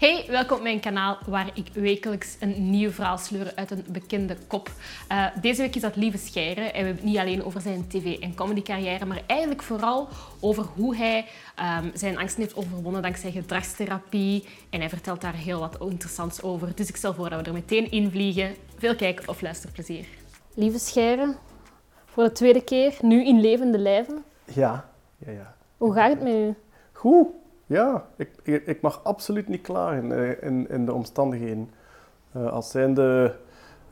Hey, welkom op mijn kanaal waar ik wekelijks een nieuw verhaal sleur uit een bekende kop. Uh, deze week is dat Lieve Scheire en we hebben het niet alleen over zijn tv- en comedycarrière, maar eigenlijk vooral over hoe hij um, zijn angsten heeft overwonnen dankzij gedragstherapie. En hij vertelt daar heel wat interessants over. Dus ik stel voor dat we er meteen in vliegen. Veel kijk- of luisterplezier. Lieve Scheire, voor de tweede keer, nu in levende lijven. Ja, ja, ja. Hoe gaat het met u? Goed. Ja, ik, ik mag absoluut niet klagen eh, in, in de omstandigheden. Uh, als zijnde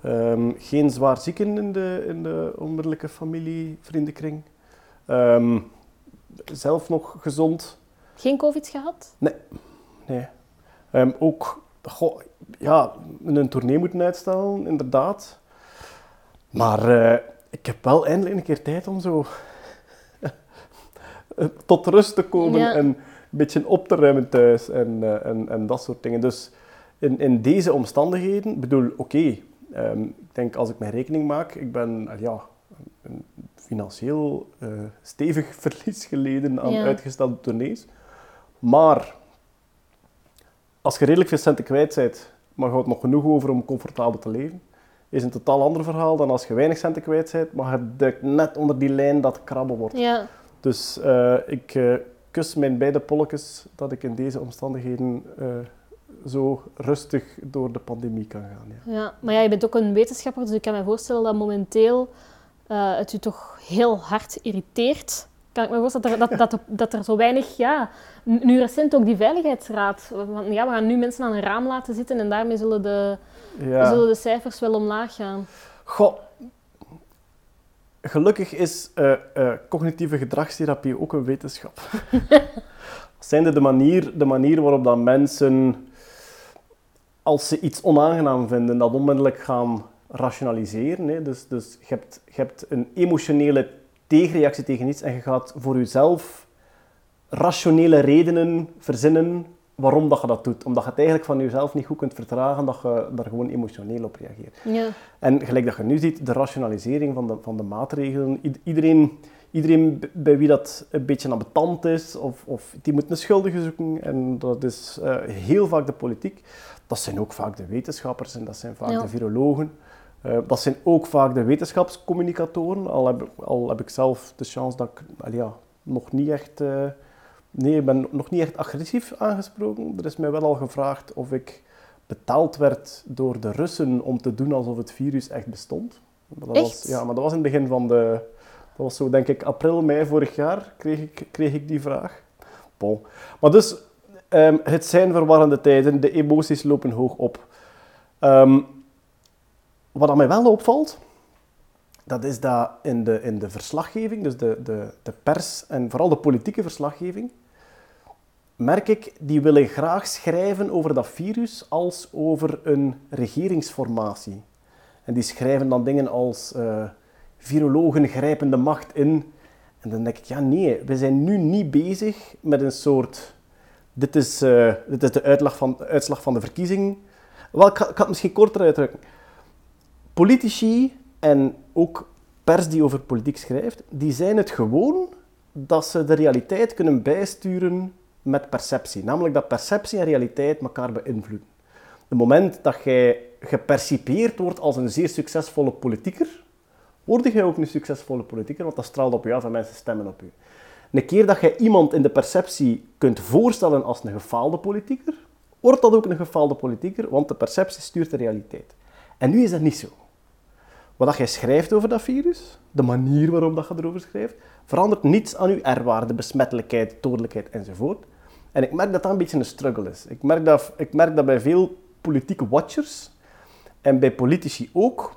um, geen zwaar zieken in de, in de onmiddellijke familie, vriendenkring. Um, zelf nog gezond. Geen covid gehad? Nee. nee. Um, ook, goh, ja, een tournee moeten uitstellen, inderdaad. Maar uh, ik heb wel eindelijk een keer tijd om zo tot rust te komen Ja. en beetje op te ruimen thuis en, eh, en, en dat soort dingen. Dus in, in deze omstandigheden, ik bedoel, oké, ehm, ik denk als ik mijn rekening maak, ik ben eh, ja, een financieel eh, stevig verlies geleden aan Ja. uitgestelde tournees. Maar als je redelijk veel centen kwijt bent, maar je houdt nog genoeg over om comfortabel te leven, is een totaal ander verhaal dan als je weinig centen kwijt bent, maar je duikt net onder die lijn dat krabben wordt. Ja. Dus ik kus mijn beide polletjes dat ik in deze omstandigheden eh, zo rustig door de pandemie kan gaan. Ja. Ja, maar ja, je bent ook een wetenschapper, dus ik kan me voorstellen dat momenteel eh, het u toch heel hard irriteert. Kan ik me voorstellen dat er, dat, dat, dat er zo weinig, ja, nu recent ook die veiligheidsraad, van ja, we gaan nu mensen aan een raam laten zitten en daarmee zullen de, Ja. zullen de cijfers wel omlaag gaan. Goh, gelukkig is eh, eh, cognitieve gedragstherapie ook een wetenschap. Zijnde de manier, de manier waarop dat mensen, als ze iets onaangenaam vinden, dat onmiddellijk gaan rationaliseren. Hè. Dus, dus je, hebt, je hebt een emotionele tegenreactie tegen iets en je gaat voor jezelf rationele redenen verzinnen waarom dat je dat doet. Omdat je het eigenlijk van jezelf niet goed kunt vertragen, dat je daar gewoon emotioneel op reageert. Ja, En gelijk dat je nu ziet, de rationalisering van de, van de maatregelen. I- Iedereen, iedereen bij wie dat een beetje ambetant is, of, of die moet een schuldige zoeken. En dat is eh, heel vaak de politiek. Dat zijn ook vaak de wetenschappers en dat zijn vaak Ja. de virologen. Eh, dat zijn ook vaak de wetenschapscommunicatoren. Al heb, al heb ik zelf de chance dat ik ja, nog niet echt... eh, nee, ik ben nog niet echt agressief aangesproken. Er is mij wel al gevraagd of ik betaald werd door de Russen om te doen alsof het virus echt bestond. Dat Echt? Was, ja, maar dat was in het begin van de... Dat was zo, denk ik, april, mei vorig jaar kreeg ik, kreeg ik die vraag. Bon. Maar dus, ehm, het zijn verwarrende tijden. De emoties lopen hoog op. Ehm, wat aan mij wel opvalt, dat is dat in de, in de verslaggeving, dus de, de, de pers en vooral de politieke verslaggeving, merk ik, die willen graag schrijven over dat virus als over een regeringsformatie. En die schrijven dan dingen als eh, virologen grijpen de macht in. En dan denk ik, ja nee, we zijn nu niet bezig met een soort... Dit is, eh, dit is de uitslag van, uitslag van de verkiezing. Wel, ik ga het misschien korter uitdrukken. Politici en ook pers die over politiek schrijft, die zijn het gewoon dat ze de realiteit kunnen bijsturen met perceptie. Namelijk dat perceptie en realiteit elkaar beïnvloeden. Het moment dat jij gepercipieerd wordt als een zeer succesvolle politieker, word jij ook een succesvolle politieker, want dat straalt op je af en mensen stemmen op je. Een keer dat jij iemand in de perceptie kunt voorstellen als een gefaalde politieker, wordt dat ook een gefaalde politieker, want de perceptie stuurt de realiteit. En nu is dat niet zo. Wat jij schrijft over dat virus, de manier waarop dat je erover schrijft, verandert niets aan je R-waarde, besmettelijkheid, dodelijkheid enzovoort. En ik merk dat dat een beetje een struggle is. Ik merk dat, ik merk dat bij veel politieke watchers en bij politici ook,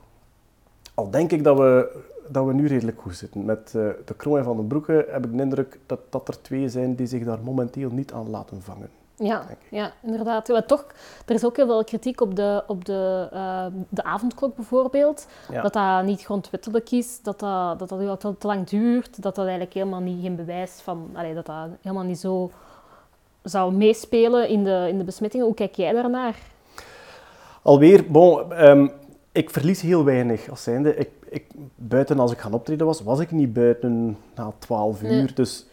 al denk ik dat we, dat we nu redelijk goed zitten. Met eh, de Kroon Van den Broeke heb ik de indruk dat, dat er twee zijn die zich daar momenteel niet aan laten vangen. Ja, ja inderdaad. Maar toch, er is ook heel veel kritiek op de, op de, eh, de avondklok bijvoorbeeld. Ja. Dat dat niet grondwettelijk is, dat dat, dat, dat heel te, lang duurt, dat dat eigenlijk helemaal niet geen bewijs van, allee, dat dat helemaal niet zo zou meespelen in de, in de besmettingen. Hoe kijk jij daarnaar? Alweer, bon, ehm, ik verlies heel weinig als zijnde. Ik, ik, buiten als ik gaan optreden was, was ik niet buiten na 12 uur. Nee. Dus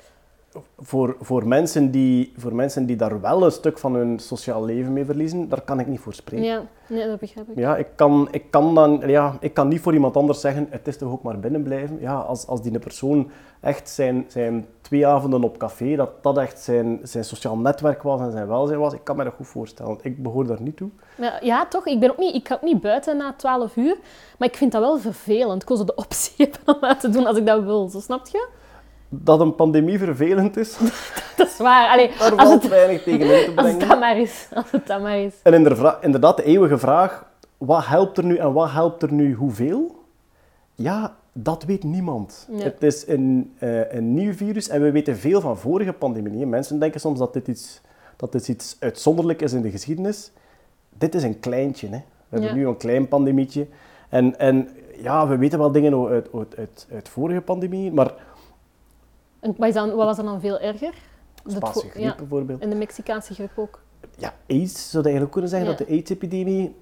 voor, voor, mensen die, voor mensen die daar wel een stuk van hun sociaal leven mee verliezen, daar kan ik niet voor spreken. Ja, nee, dat begrijp ik. Ja, ik kan, ik kan, dan, ja, ik kan niet voor iemand anders zeggen, het is toch ook maar binnen blijven. Ja, als, als die persoon echt zijn, zijn twee avonden op café, dat dat echt zijn, zijn sociaal netwerk was en zijn welzijn was, ik kan me dat goed voorstellen. Ik behoor daar niet toe. Ja, ja toch? Ik, ben ook niet, ik ga ook niet buiten na 12 uur, maar ik vind dat wel vervelend. Ik wil zo de optie hebben om dat te doen als ik dat wil, zo snap je? Dat een pandemie vervelend is. dat is waar. Allee, Daar als valt het, weinig tegen in te brengen. Als het dat maar is. Als het dat maar is. En inderdaad, de eeuwige vraag, wat helpt er nu en wat helpt er nu hoeveel? Ja, dat weet niemand. Het is een, uh, een nieuw virus en we weten veel van vorige pandemieën. Mensen denken soms dat dit iets, dat dit iets uitzonderlijk is in de geschiedenis. Dit is een kleintje. Hè. We hebben nu een klein pandemietje. En, en ja, we weten wel dingen uit, uit, uit, uit vorige pandemieën, maar en wat, dan, wat was er dan veel erger? Spaanse griep bijvoorbeeld. En de Mexicaanse griep ook. Ja, AIDS zou je eigenlijk kunnen zeggen dat de AIDS-epidemie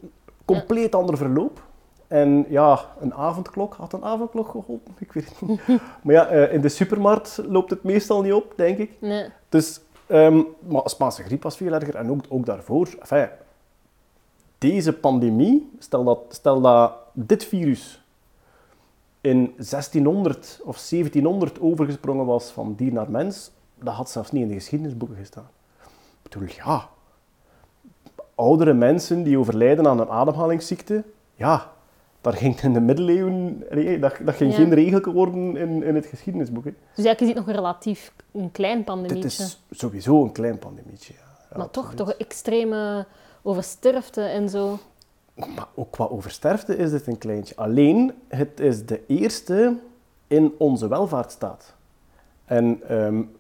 compleet ander verloop. En ja, een avondklok, had een avondklok geholpen? Ik weet het niet. maar ja, eh, in de supermarkt loopt het meestal niet op, denk ik. Nee. Dus, um, maar Spaanse griep was veel erger en ook, ook daarvoor. Enfin, deze pandemie, stel dat, stel dat dit virus in 1600 of 1700 overgesprongen was van dier naar mens, dat had zelfs niet in de geschiedenisboeken gestaan. Ik bedoel, ja, oudere mensen die overlijden aan een ademhalingsziekte, ja, daar ging in de middeleeuwen, dat, dat ging geen regel worden in, in het geschiedenisboek. Hè. Dus eigenlijk is het nog een relatief een klein pandemietje. Dit is sowieso een klein pandemietje, ja. maar toch, toch extreme oversterfte en zo. Maar ook qua oversterfte is dit een kleintje. Alleen, het is de eerste in onze welvaartsstaat. En um,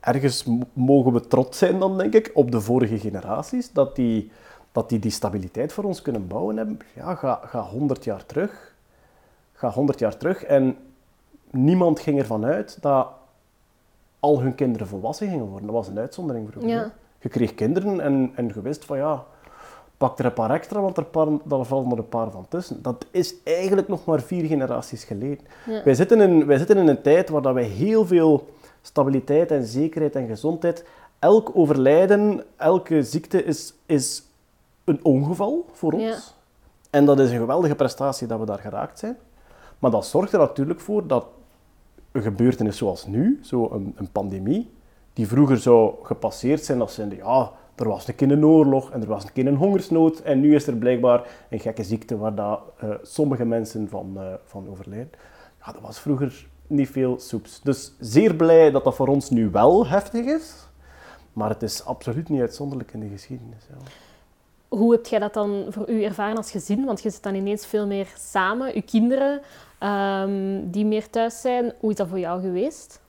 ergens mogen we trots zijn dan, denk ik, op de vorige generaties, dat die, dat die die stabiliteit voor ons kunnen bouwen hebben. Ja, ga, ga 100 jaar terug. Ga 100 jaar terug en niemand ging ervan uit dat al hun kinderen volwassen gingen worden. Dat was een uitzondering vroeger. Ja. Je kreeg kinderen en, en je wist van ja, pak er een paar extra, want er, paar, daar vallen er een paar van tussen. Dat is eigenlijk nog maar vier generaties geleden. Wij, zitten in, wij zitten in een tijd waar dat wij heel veel stabiliteit en zekerheid en gezondheid... Elk overlijden, elke ziekte is, is een ongeval voor ons. En dat is een geweldige prestatie dat we daar geraakt zijn. Maar dat zorgt er natuurlijk voor dat een gebeurtenis zoals nu, zo een, een pandemie, die vroeger zou gepasseerd zijn als de ja, er was een keer een oorlog en er was een keer een hongersnood en nu is er blijkbaar een gekke ziekte waar dat, uh, sommige mensen van, uh, van overlijden. Dat was vroeger niet veel soeps. Dus zeer blij dat dat voor ons nu wel heftig is, maar het is absoluut niet uitzonderlijk in de geschiedenis. Hoe heb jij dat dan voor u ervaren als gezin? Want je zit dan ineens veel meer samen, uw kinderen um, die meer thuis zijn. Hoe is dat voor jou geweest?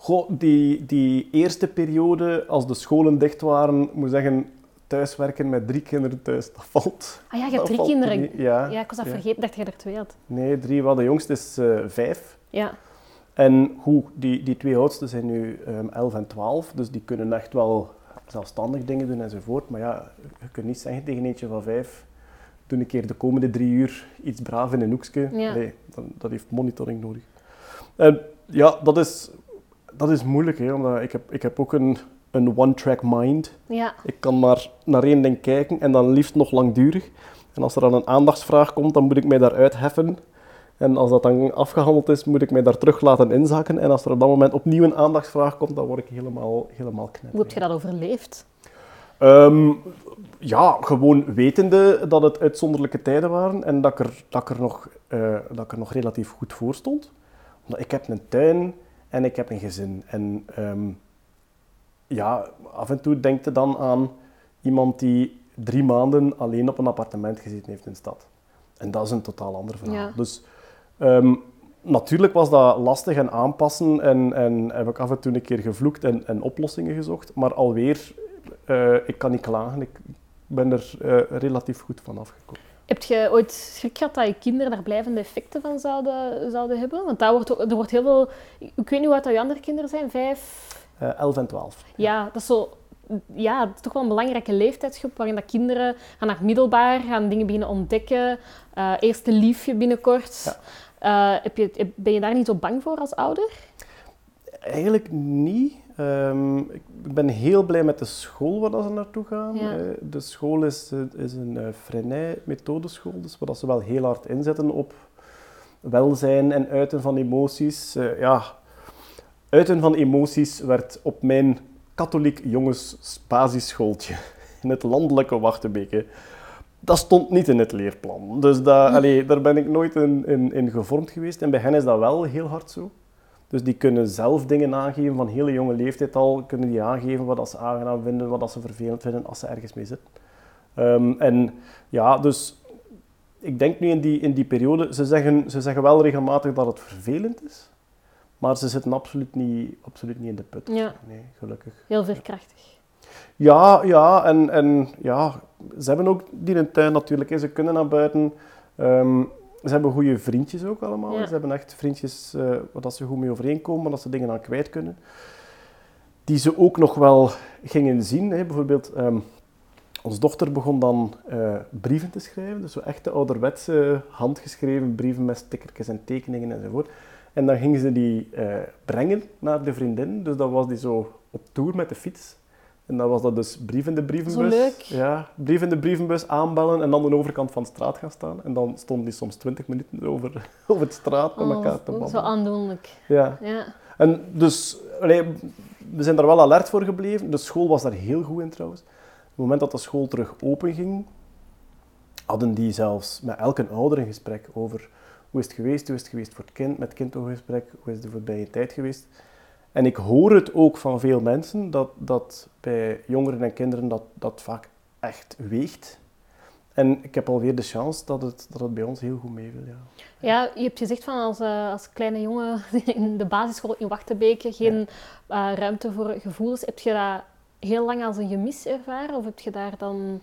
Goh, die, die eerste periode, als de scholen dicht waren, moet zeggen, thuiswerken met drie kinderen thuis, dat valt. Ah ja, je hebt drie kinderen. Ja, ja, ik was dat vergeten, dacht je er twee had. Nee, drie. Wel, de jongste is uh, vijf. Ja. En hoe, die, die twee oudste zijn nu um, elf en twaalf, dus die kunnen echt wel zelfstandig dingen doen enzovoort. Maar ja, je kunt niet zeggen tegen eentje van vijf, doe een keer de komende drie uur iets braaf in een hoekje. Ja. Nee, dat, dat heeft monitoring nodig. En ja, dat is dat is moeilijk, hè, omdat ik heb, ik heb ook een, een one-track mind. Ja. Ik kan maar naar één ding kijken en dan liefst nog langdurig. En als er dan een aandachtsvraag komt, dan moet ik mij daaruit heffen. En als dat dan afgehandeld is, moet ik mij daar terug laten inzakken. En als er op dat moment opnieuw een aandachtsvraag komt, dan word ik helemaal, helemaal knetter. Hoe heb je dat overleefd? Um, ja, gewoon wetende dat het uitzonderlijke tijden waren en dat ik er, dat ik er, nog, uh, dat ik er nog relatief goed voor stond. Omdat ik heb een tuin en ik heb een gezin. En um, ja, af en toe denkt je dan aan iemand die drie maanden alleen op een appartement gezeten heeft in de stad. En dat is een totaal ander verhaal. Ja. Dus um, natuurlijk was dat lastig en aanpassen en, en heb ik af en toe een keer gevloekt en, en oplossingen gezocht. Maar alweer, uh, ik kan niet klagen, ik ben er uh, relatief goed van afgekomen. Heb je ooit schrik gehad dat je kinderen daar blijvende effecten van zouden, zouden hebben? Want daar wordt, er wordt heel veel... Ik weet niet wat je andere kinderen zijn, vijf... Uh, elf en twaalf. Ja, dat is zo... Ja, is toch wel een belangrijke leeftijdsgroep waarin dat kinderen gaan naar middelbaar, gaan dingen beginnen ontdekken. Uh, eerste liefje binnenkort. Ja. Uh, heb je, ben je daar niet zo bang voor als ouder? Eigenlijk niet. Ehm, ik ben heel blij met de school waar dat ze naartoe gaan. Ja. Eh, de school is, eh, is een uh, Freinet-methodeschool, dus waar dat ze wel heel hard inzetten op welzijn en uiten van emoties. Eh, ja, uiten van emoties werd op mijn katholiek jongens basisschooltje in het landelijke Wachtebeke. Dat stond niet in het leerplan. Dus dat, allee, daar ben ik nooit in, in, in gevormd geweest. En bij hen is dat wel heel hard zo. Dus die kunnen zelf dingen aangeven van hele jonge leeftijd al. Kunnen die aangeven wat dat ze aangenaam vinden, wat dat ze vervelend vinden als ze ergens mee zitten. Ehm, en ja, dus ik denk nu in die, in die periode, ze zeggen, ze zeggen wel regelmatig dat het vervelend is. Maar ze zitten absoluut niet, absoluut niet in de put. Ja. Nee, gelukkig. Heel veerkrachtig. Ja, ja, en, en ja, ze hebben ook die in tuin natuurlijk. Hè. Ze kunnen naar buiten. Ehm, ze hebben goede vriendjes ook allemaal. Ja. Ze hebben echt vriendjes uh, waar dat ze goed mee overeenkomen, maar dat ze dingen aan kwijt kunnen. Die ze ook nog wel gingen zien. Hè. Bijvoorbeeld, um, onze dochter begon dan uh, brieven te schrijven. Dus zo echte ouderwetse handgeschreven brieven met stickertjes en tekeningen enzovoort. En dan gingen ze die uh, brengen naar de vriendin. Dus dan was die zo op tour met de fiets. En dan was dat dus brief in de brievenbus. Zo leuk. Ja, brief in de brievenbus aanbellen en dan aan de overkant van de straat gaan staan. En dan stond die soms twintig minuten over, over het straat met Oh, elkaar te babbelen. Zo aandoenlijk. Ja. Ja. En dus, we zijn daar wel alert voor gebleven. De school was daar heel goed in trouwens. Op het moment dat de school terug open ging, hadden die zelfs met elke ouder een gesprek over hoe is het geweest, hoe is het geweest voor het kind, met het kind een gesprek, hoe is de voorbije tijd geweest. En ik hoor het ook van veel mensen dat, dat bij jongeren en kinderen dat, dat vaak echt weegt. En ik heb alweer de chance dat het, dat het bij ons heel goed meeviel. Ja. ja, je hebt gezegd van als, uh, als kleine jongen in de basisschool in Wachtebeke geen ja. uh, ruimte voor gevoelens. Heb je dat heel lang als een gemis ervaren? Of heb je daar dan...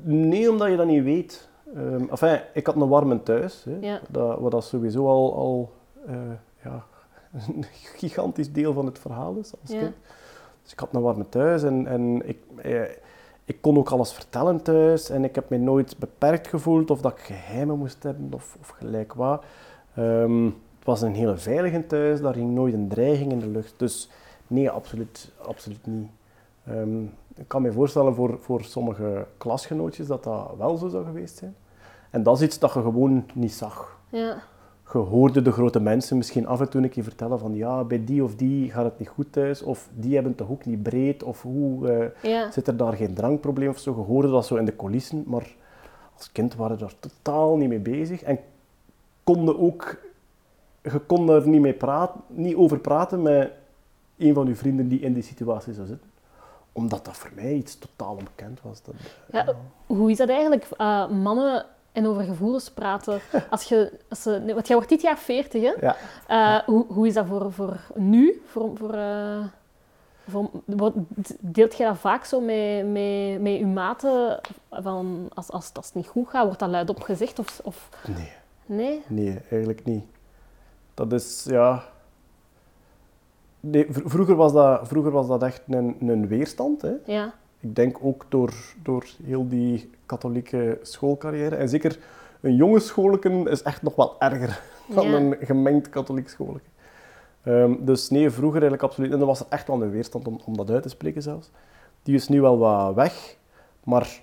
Nee, omdat je dat niet weet. Um, enfin, ik had een warme thuis, hè, ja. dat, wat dat sowieso al, al uh, ja, een gigantisch deel van het verhaal is als Ja. kind. Dus ik had een warme thuis en, en ik, eh, ik kon ook alles vertellen thuis en ik heb me nooit beperkt gevoeld of dat ik geheimen moest hebben of, of gelijk wat. Ehm, het was een hele veilige thuis, daar ging nooit een dreiging in de lucht. Dus nee, absoluut, absoluut niet. Ehm, ik kan me voorstellen voor, voor sommige klasgenootjes dat dat wel zo zou geweest zijn. En dat is iets dat je gewoon niet zag Ja. Je hoorde de grote mensen misschien af en toe een keer vertellen van ja, bij die of die gaat het niet goed thuis, of die hebben toch ook niet breed, of hoe uh, Ja. zit er daar geen drankprobleem of zo. Je hoorde dat zo in de coulissen, maar als kind waren daar totaal niet mee bezig en konden ook, je kon daar niet, mee praten, niet over praten met een van je vrienden die in die situatie zou zitten omdat dat voor mij iets totaal onbekend was. Dat, Ja, hoe is dat eigenlijk? Uh, mannen en over gevoelens praten. Als je, als nee, want jij wordt dit jaar 40, hè? Ja. Uh, hoe, hoe is dat voor, voor nu? Voor, voor, uh, voor, deelt je dat vaak zo met, met, met je maten? Van als, als, als het niet goed gaat, wordt dat luidop gezegd? Of, of... Nee. Nee? Nee, eigenlijk niet. Dat is, ja... Nee, vroeger, was dat, vroeger was dat echt een, een weerstand. Hè? Ja. Ik denk ook door, door heel die katholieke schoolcarrière. En zeker een jonge schoolken is echt nog wat erger dan Ja. een gemengd katholiek schoolken. Ehm, dus nee, vroeger eigenlijk absoluut. En er was er echt wel een weerstand om, om dat uit te spreken zelfs. Die is nu wel wat weg. Maar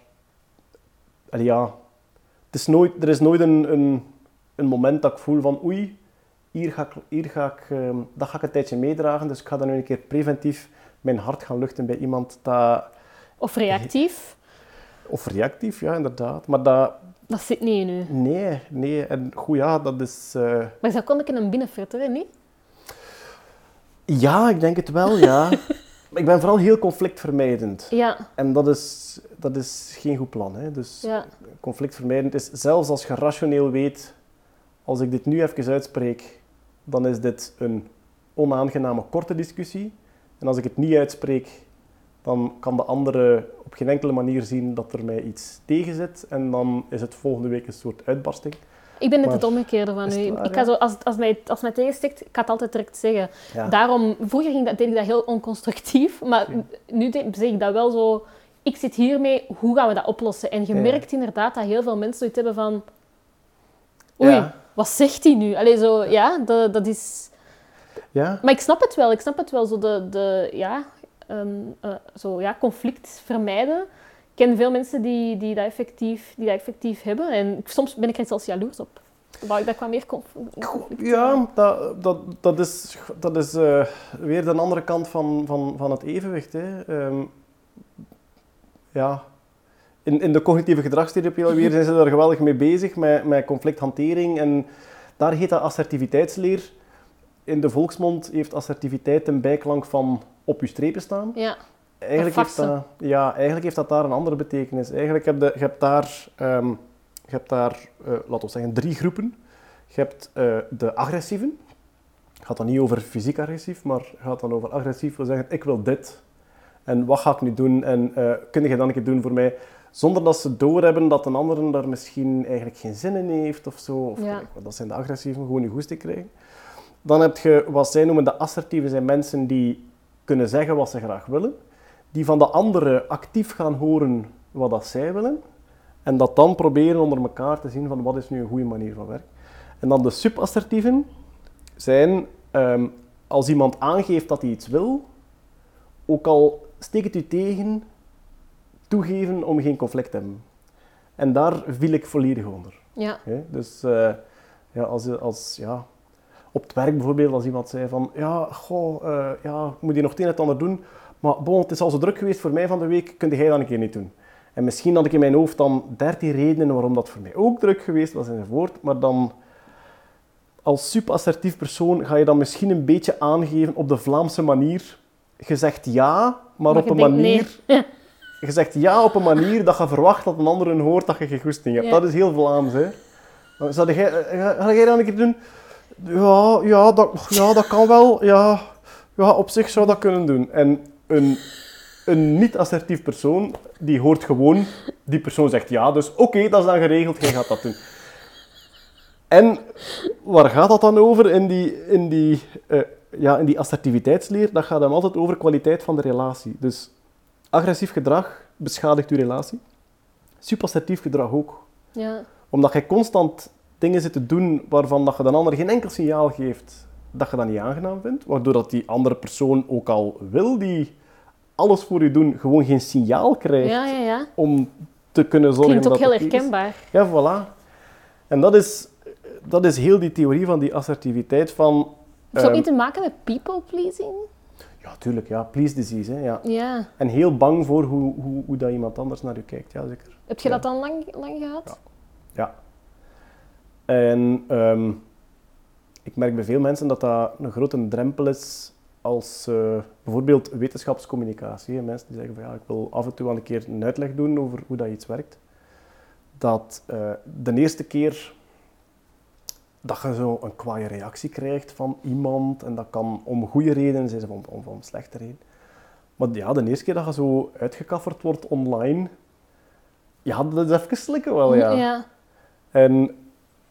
ja, het is nooit, er is nooit een, een, een moment dat ik voel van oei, hier ga ik, hier ga ik, ehm, dat ga ik een tijdje meedragen. Dus ik ga dan nu een keer preventief mijn hart gaan luchten bij iemand dat... Of reactief? Of reactief, ja, inderdaad. Maar dat... Dat zit niet in u. Nee, nee. En goed, ja, dat is... eh, Maar dat kon ik in een binnenfritter, niet? Ja, ik denk het wel, ja. Maar ik ben vooral heel conflictvermijdend. Ja. En dat is, dat is geen goed plan. Hè. Dus Ja. conflictvermijdend is, zelfs als je rationeel weet, als ik dit nu even uitspreek, dan is dit een onaangename korte discussie. En als ik het niet uitspreek, dan kan de andere op geen enkele manier zien dat er mij iets tegen zit. En dan is het volgende week een soort uitbarsting. Ik ben net Maar het omgekeerde van u. waar, ik ga zo, als, als, mij, als mij tegenstikt, ik ga het altijd direct zeggen. Ja. Daarom, vroeger ging dat, deed ik dat heel onconstructief, maar nu zeg ik dat wel zo... Ik zit hiermee, hoe gaan we dat oplossen? En je Ja. merkt inderdaad dat heel veel mensen zoiets hebben van... Oei, Ja. wat zegt hij nu? Allee, zo, ja, dat, dat is... Ja? Maar ik snap het wel. Ik snap het wel. Zo, de, de, ja, eh, zo, ja, conflict vermijden. Ik ken veel mensen die, die, dat, effectief, die dat effectief hebben. En soms ben ik er zelfs jaloers op. Wou ik dat qua meer conf- conflict Ja, dat, dat, dat is, dat is eh, weer de andere kant van, van, van het evenwicht. Hè. Ehm, ja. in, in de cognitieve gedragstherapie alweer zijn ze daar geweldig mee bezig, met, met conflicthantering. En daar heet dat assertiviteitsleer. In de volksmond heeft assertiviteit een bijklank van op je strepen staan. Ja, Eigenlijk heeft, dat, ja, eigenlijk heeft dat daar een andere betekenis. Eigenlijk heb je, je hebt daar, ehm, je hebt daar eh, laten we zeggen, drie groepen. Je hebt eh, de agressieven. Het gaat dan niet over fysiek agressief, maar het gaat dan over agressief. We zeggen, ik wil dit. En wat ga ik nu doen? En eh kun je dan een keer doen voor mij? Zonder dat ze doorhebben dat een ander daar misschien eigenlijk geen zin in heeft of zo. Of, Ja. dat zijn de agressieven, gewoon je goesting krijgen. Dan heb je wat zij noemen de assertieven, zijn mensen die kunnen zeggen wat ze graag willen. Die van de anderen actief gaan horen wat dat zij willen. En dat dan proberen onder elkaar te zien van wat is nu een goede manier van werken. En dan de subassertieven zijn ehm, als iemand aangeeft dat hij iets wil, ook al steekt het u tegen, toegeven om geen conflict te hebben. En daar viel ik volledig onder. ja. Dus eh, ja, als, als, ja, op het werk bijvoorbeeld, als iemand zei van ja, goh, eh, ja, ik moet hier nog het een en het ander doen, maar bon, het is al zo druk geweest voor mij van de week, kun jij dat een keer niet doen? En misschien had ik in mijn hoofd dan dertien redenen waarom dat voor mij ook druk geweest was enzovoort, maar dan als superassertief persoon ga je dan misschien een beetje aangeven op de Vlaamse manier. Je zegt ja, maar, Maar op je een manier... Je zegt ja op een manier dat je verwacht dat een ander hoort dat je geen goesting hebt. Ja. Dat is heel Vlaams, hè. Zou jij, eh, ga, ga jij dat een keer doen? Ja, ja, dat, ja, dat kan wel. Ja, ja, op zich zou dat kunnen doen. En een, een niet-assertief persoon, die hoort gewoon... Die persoon zegt ja, dus oké, dat is dan geregeld, jij gaat dat doen. En waar gaat dat dan over in die, in die, eh, ja, in die assertiviteitsleer? Dat gaat dan altijd over kwaliteit van de relatie. Dus agressief gedrag beschadigt je relatie. Superassertief gedrag ook. ja. Omdat je constant dingen zit te doen waarvan dat je de ander geen enkel signaal geeft dat je dat niet aangenaam vindt. Waardoor dat die andere persoon ook al wil die alles voor je doen, gewoon geen signaal krijgt Ja, ja, ja. om te kunnen zorgen Klinkt ook dat heel het oké is. herkenbaar. Ja, voilà. En dat is, dat is heel die theorie van die assertiviteit van... Dat ehm, niet te maken met people pleasing? Ja, tuurlijk, ja. Please disease, hè, ja. Ja. En heel bang voor hoe, hoe, hoe dat iemand anders naar je kijkt, ja, zeker. Heb je Ja. dat dan lang, lang gehad? Ja. En ehm, ik merk bij veel mensen dat dat een grote drempel is als bijvoorbeeld wetenschapscommunicatie. Mensen die zeggen van ja, ik wil af en toe wel een keer een uitleg doen over hoe dat iets werkt. Dat eh, de eerste keer dat je zo een kwaaie reactie krijgt van iemand, en dat kan om goede redenen zijn, of om, om, om slechte redenen. Maar ja, de eerste keer dat je zo uitgekafferd wordt online, ja, dat is even slikken wel, ja. ja. En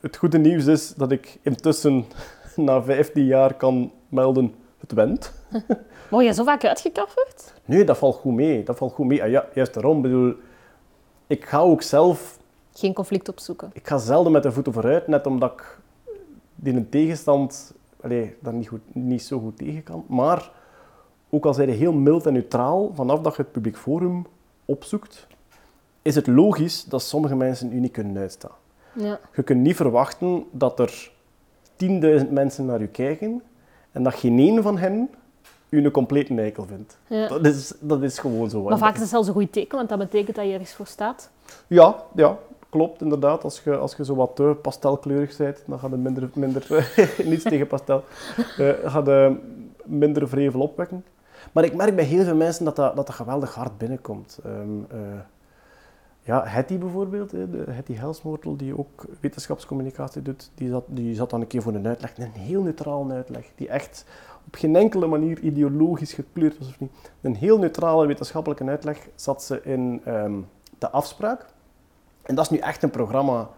het goede nieuws is dat ik intussen na 15 jaar kan melden, het went. Word je zo vaak uitgekafferd? Nee, dat valt goed mee. Dat valt goed mee. Ah ja, juist daarom. Ik bedoel, ik ga ook zelf, Geen conflict opzoeken. ik ga zelden met de voeten vooruit, net omdat ik die een tegenstand allee, daar niet, goed, niet zo goed tegen kan. Maar ook al zijn je heel mild en neutraal, vanaf dat je het publiek forum opzoekt, is het logisch dat sommige mensen u niet kunnen uitstaan. Ja. Je kunt niet verwachten dat er 10.000 mensen naar u kijken en dat geen één van hen u een complete eikel vindt. ja. Dat, is, dat is gewoon zo. Maar vaak is het zelfs een goed teken, want dat betekent dat je ergens voor staat. Ja, ja, klopt inderdaad. Als je, als je zo wat te pastelkleurig bent, dan gaat het minder, minder niets tegen pastel, eh gaat je minder vrevel opwekken. Maar ik merk bij heel veel mensen dat dat, dat, dat geweldig hard binnenkomt. Ehm, eh, ja, Hetty bijvoorbeeld, de Hetty Helsmoortel, die ook wetenschapscommunicatie doet, die zat, die zat dan een keer voor een uitleg, een heel neutrale uitleg, die echt op geen enkele manier ideologisch gekleurd was of niet. Een heel neutrale wetenschappelijke uitleg zat ze in ehm, de afspraak. En dat is nu echt een programma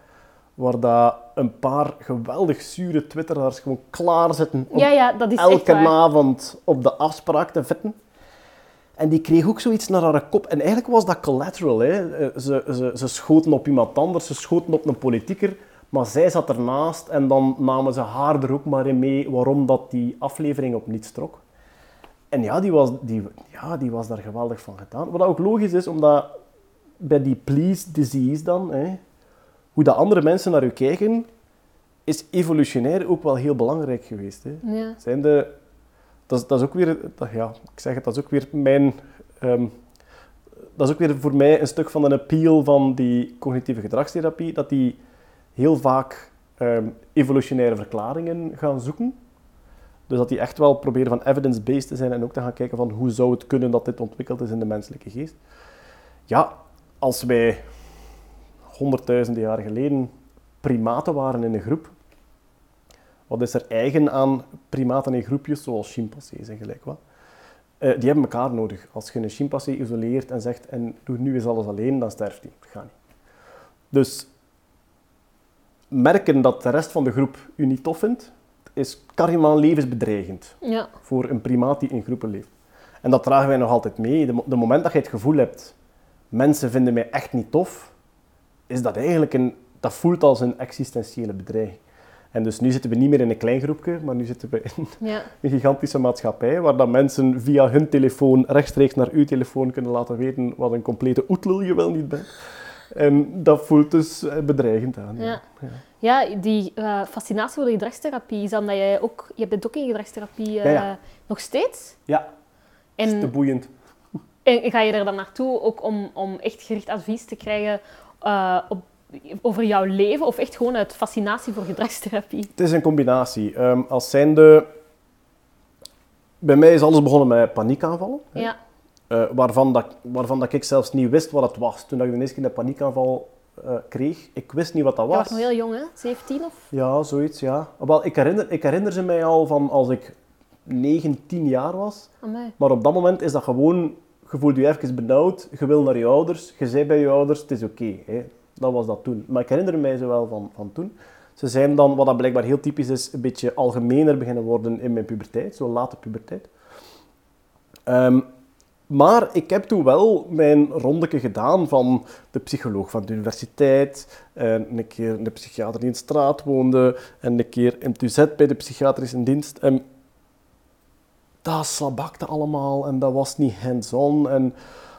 waar dat een paar geweldig zure twitteraars gewoon klaar zitten om Ja, ja, dat is elke avond op de afspraak te vitten. En die kreeg ook zoiets naar haar kop. En eigenlijk was dat collateral. Hè. Eh, Ze, ze, ze schoten op iemand anders, ze schoten op een politieker. Maar zij zat ernaast en dan namen ze haar er ook maar in mee waarom dat die aflevering op niets trok. En ja, die was, die, ja, die was daar geweldig van gedaan. Wat ook logisch is, omdat bij die please disease dan, hè, hoe dat andere mensen naar u kijken, is evolutionair ook wel heel belangrijk geweest. Hè. Ja. Zijn de, dat, is, dat is ook weer, ja, ik zeg het, dat is ook weer mijn, ehm, dat is ook weer voor mij een stuk van een appeal van die cognitieve gedragstherapie, dat die heel vaak ehm, evolutionaire verklaringen gaan zoeken. Dus dat die echt wel proberen van evidence-based te zijn en ook te gaan kijken van hoe zou het kunnen dat dit ontwikkeld is in de menselijke geest. Ja, als wij honderdduizenden jaar geleden primaten waren in een groep, wat is er eigen aan primaten in groepjes, zoals chimpansees en gelijk wat? Eh, die hebben elkaar nodig. Als je een chimpansee isoleert en zegt, en doe nu eens alles alleen, dan sterft hij. Dat gaat niet. Dus merken dat de rest van de groep u niet tof vindt, is karimaan levensbedreigend Ja. voor een primaat die in groepen leeft. En dat dragen wij nog altijd mee. De, de moment dat je het gevoel hebt, mensen vinden mij echt niet tof, is dat eigenlijk een, dat voelt als een existentiële bedreiging. En dus nu zitten we niet meer in een klein groepje, maar nu zitten we in Ja. een gigantische maatschappij, waar dat mensen via hun telefoon rechtstreeks naar uw telefoon kunnen laten weten wat een complete oetlul je wel niet bent. En dat voelt dus eh, bedreigend aan. Ja. Ja. Ja, die eh, fascinatie voor de gedragstherapie, is dan dat jij ook... Je bent ook in gedragstherapie eh, Ja, nog steeds? ja, dat is te En, boeiend. en ga je er dan naartoe ook om, om echt gericht advies te krijgen eh, op, over jouw leven? Of echt gewoon uit fascinatie voor gedragstherapie? Het is een combinatie. Ehm, als zijnde... Bij mij is alles begonnen met paniekaanvallen. Ja. Eh, waarvan, dat, waarvan dat ik zelfs niet wist wat het was. Toen dat ik de eerste keer een paniekaanval eh, kreeg, ik wist niet wat dat Je was. was nog heel jong, hè? 17 of? Ja, zoiets, ja. Wel, ik, herinner, ik herinner ze mij al van als ik 9, 10 jaar was. Amai. Maar op dat moment is dat gewoon... Je voelt je even benauwd, je wil naar je ouders, je zei bij je ouders, het is oké. hè. Dat was dat toen. Maar ik herinner mij ze wel van, van toen. Ze zijn dan, wat dat blijkbaar heel typisch is, een beetje algemener beginnen worden in mijn puberteit, zo late puberteit. Ehm, maar ik heb toen wel mijn rondeke gedaan van de psycholoog van de universiteit, en een keer de psychiater die in de straat woonde, en een keer in het UZ bij de psychiatrische dienst. En dat slabakte allemaal en dat was niet hands-on. En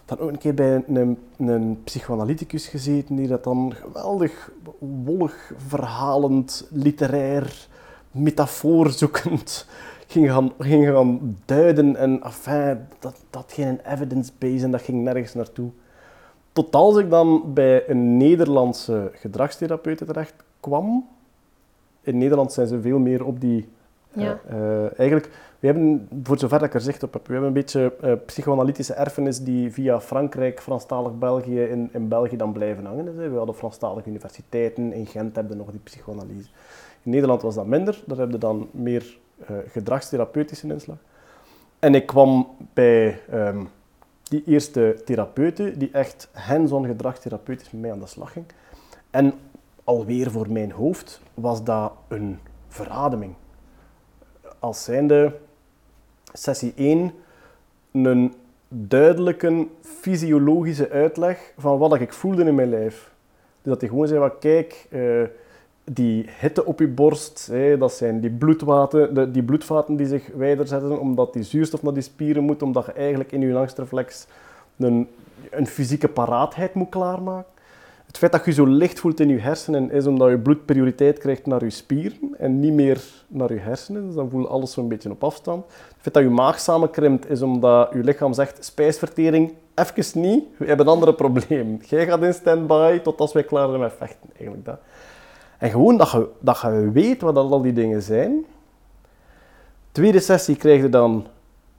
dan ook een keer bij een, een psychoanalyticus gezeten die dat dan geweldig wollig, verhalend, literair, metafoorzoekend ging gaan, ging gaan duiden. En enfin, dat, dat geen evidence-base en dat ging nergens naartoe. Tot als ik dan bij een Nederlandse gedragstherapeute terecht kwam. In Nederland zijn ze veel meer op die Ja. eh, eh, eigenlijk, we hebben, voor zover ik er zicht op heb, we hebben een beetje eh, psychoanalytische erfenis die via Frankrijk, Franstalig België, in, in België dan blijven hangen. hè. We hadden Franstalige universiteiten, in Gent hebben nog die psychoanalyse. In Nederland was dat minder, daar hebben we dan meer eh, gedragstherapeutische inslag. En ik kwam bij ehm, die eerste therapeute, die echt hands-on gedragstherapeutisch met mij aan de slag ging. En alweer voor mijn hoofd was dat een verademing als zijnde sessie 1 een duidelijke fysiologische uitleg van wat ik voelde in mijn lijf. Dus dat hij gewoon zei, wat, kijk, eh, die hitte op je borst, dat zijn die, de, die bloedvaten die zich wijder zetten, omdat die zuurstof naar die spieren moet, omdat je eigenlijk in je angstreflex een, een fysieke paraatheid moet klaarmaken. Het feit dat je zo licht voelt in je hersenen is omdat je bloed prioriteit krijgt naar je spieren en niet meer naar je hersenen. Dus dan voel je alles zo'n beetje op afstand. Het feit dat je maag samenkrimpt is omdat je lichaam zegt spijsvertering, even niet, we hebben een andere probleem. Jij gaat in standby tot als wij klaar zijn met vechten. Eigenlijk dat. En gewoon dat je, dat je weet wat al die dingen zijn. Tweede sessie krijg je dan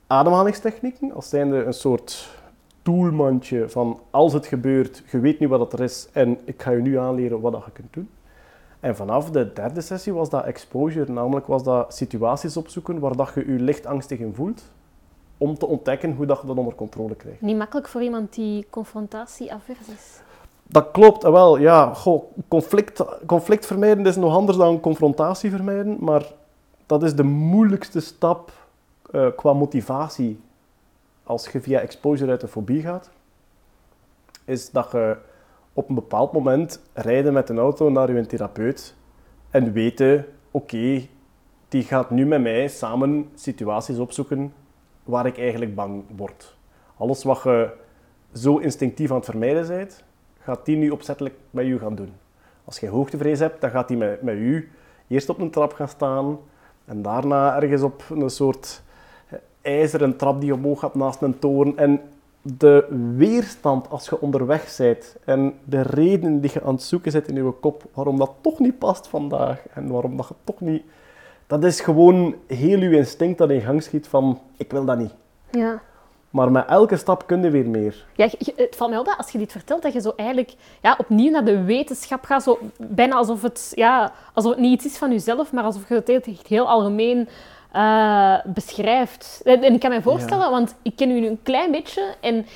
ademhalingstechnieken, als zijnde een soort toolmandje van als het gebeurt, je weet nu wat het er is en ik ga je nu aanleren wat dat je kunt doen. En vanaf de derde sessie was dat exposure, namelijk was dat situaties opzoeken waar dat je je licht angstig in voelt, om te ontdekken hoe dat je dat onder controle krijgt. Niet makkelijk voor iemand die confrontatieavers is. Dat klopt, eh, wel, ja, goh, conflict, conflict vermijden is nog anders dan confrontatie vermijden, maar dat is de moeilijkste stap eh, qua motivatie als je via exposure uit de fobie gaat, is dat je op een bepaald moment rijden met een auto naar je therapeut En weten, oké, die gaat nu met mij samen situaties opzoeken waar ik eigenlijk bang word. Alles wat je zo instinctief aan het vermijden bent, gaat die nu opzettelijk met u gaan doen. Als je hoogtevrees hebt, dan gaat die met, met u eerst op een trap gaan staan en daarna ergens op een soort ijzeren trap die omhoog gaat naast een toren. En de weerstand als je onderweg bent en de redenen die je aan het zoeken zit in je kop waarom dat toch niet past vandaag en waarom dat je toch niet... Dat is gewoon heel je instinct dat in gang schiet van ik wil dat niet. Ja. Maar met elke stap kun je weer meer. Ja, je- je- het valt mij op dat als je dit vertelt, dat je zo eigenlijk ja, opnieuw naar de wetenschap gaat. Zo, bijna alsof het, ja, alsof het niet iets is van jezelf, maar alsof je het echt heel algemeen eh, beschrijft. En, ik kan me voorstellen, want ik ken u nu een klein beetje en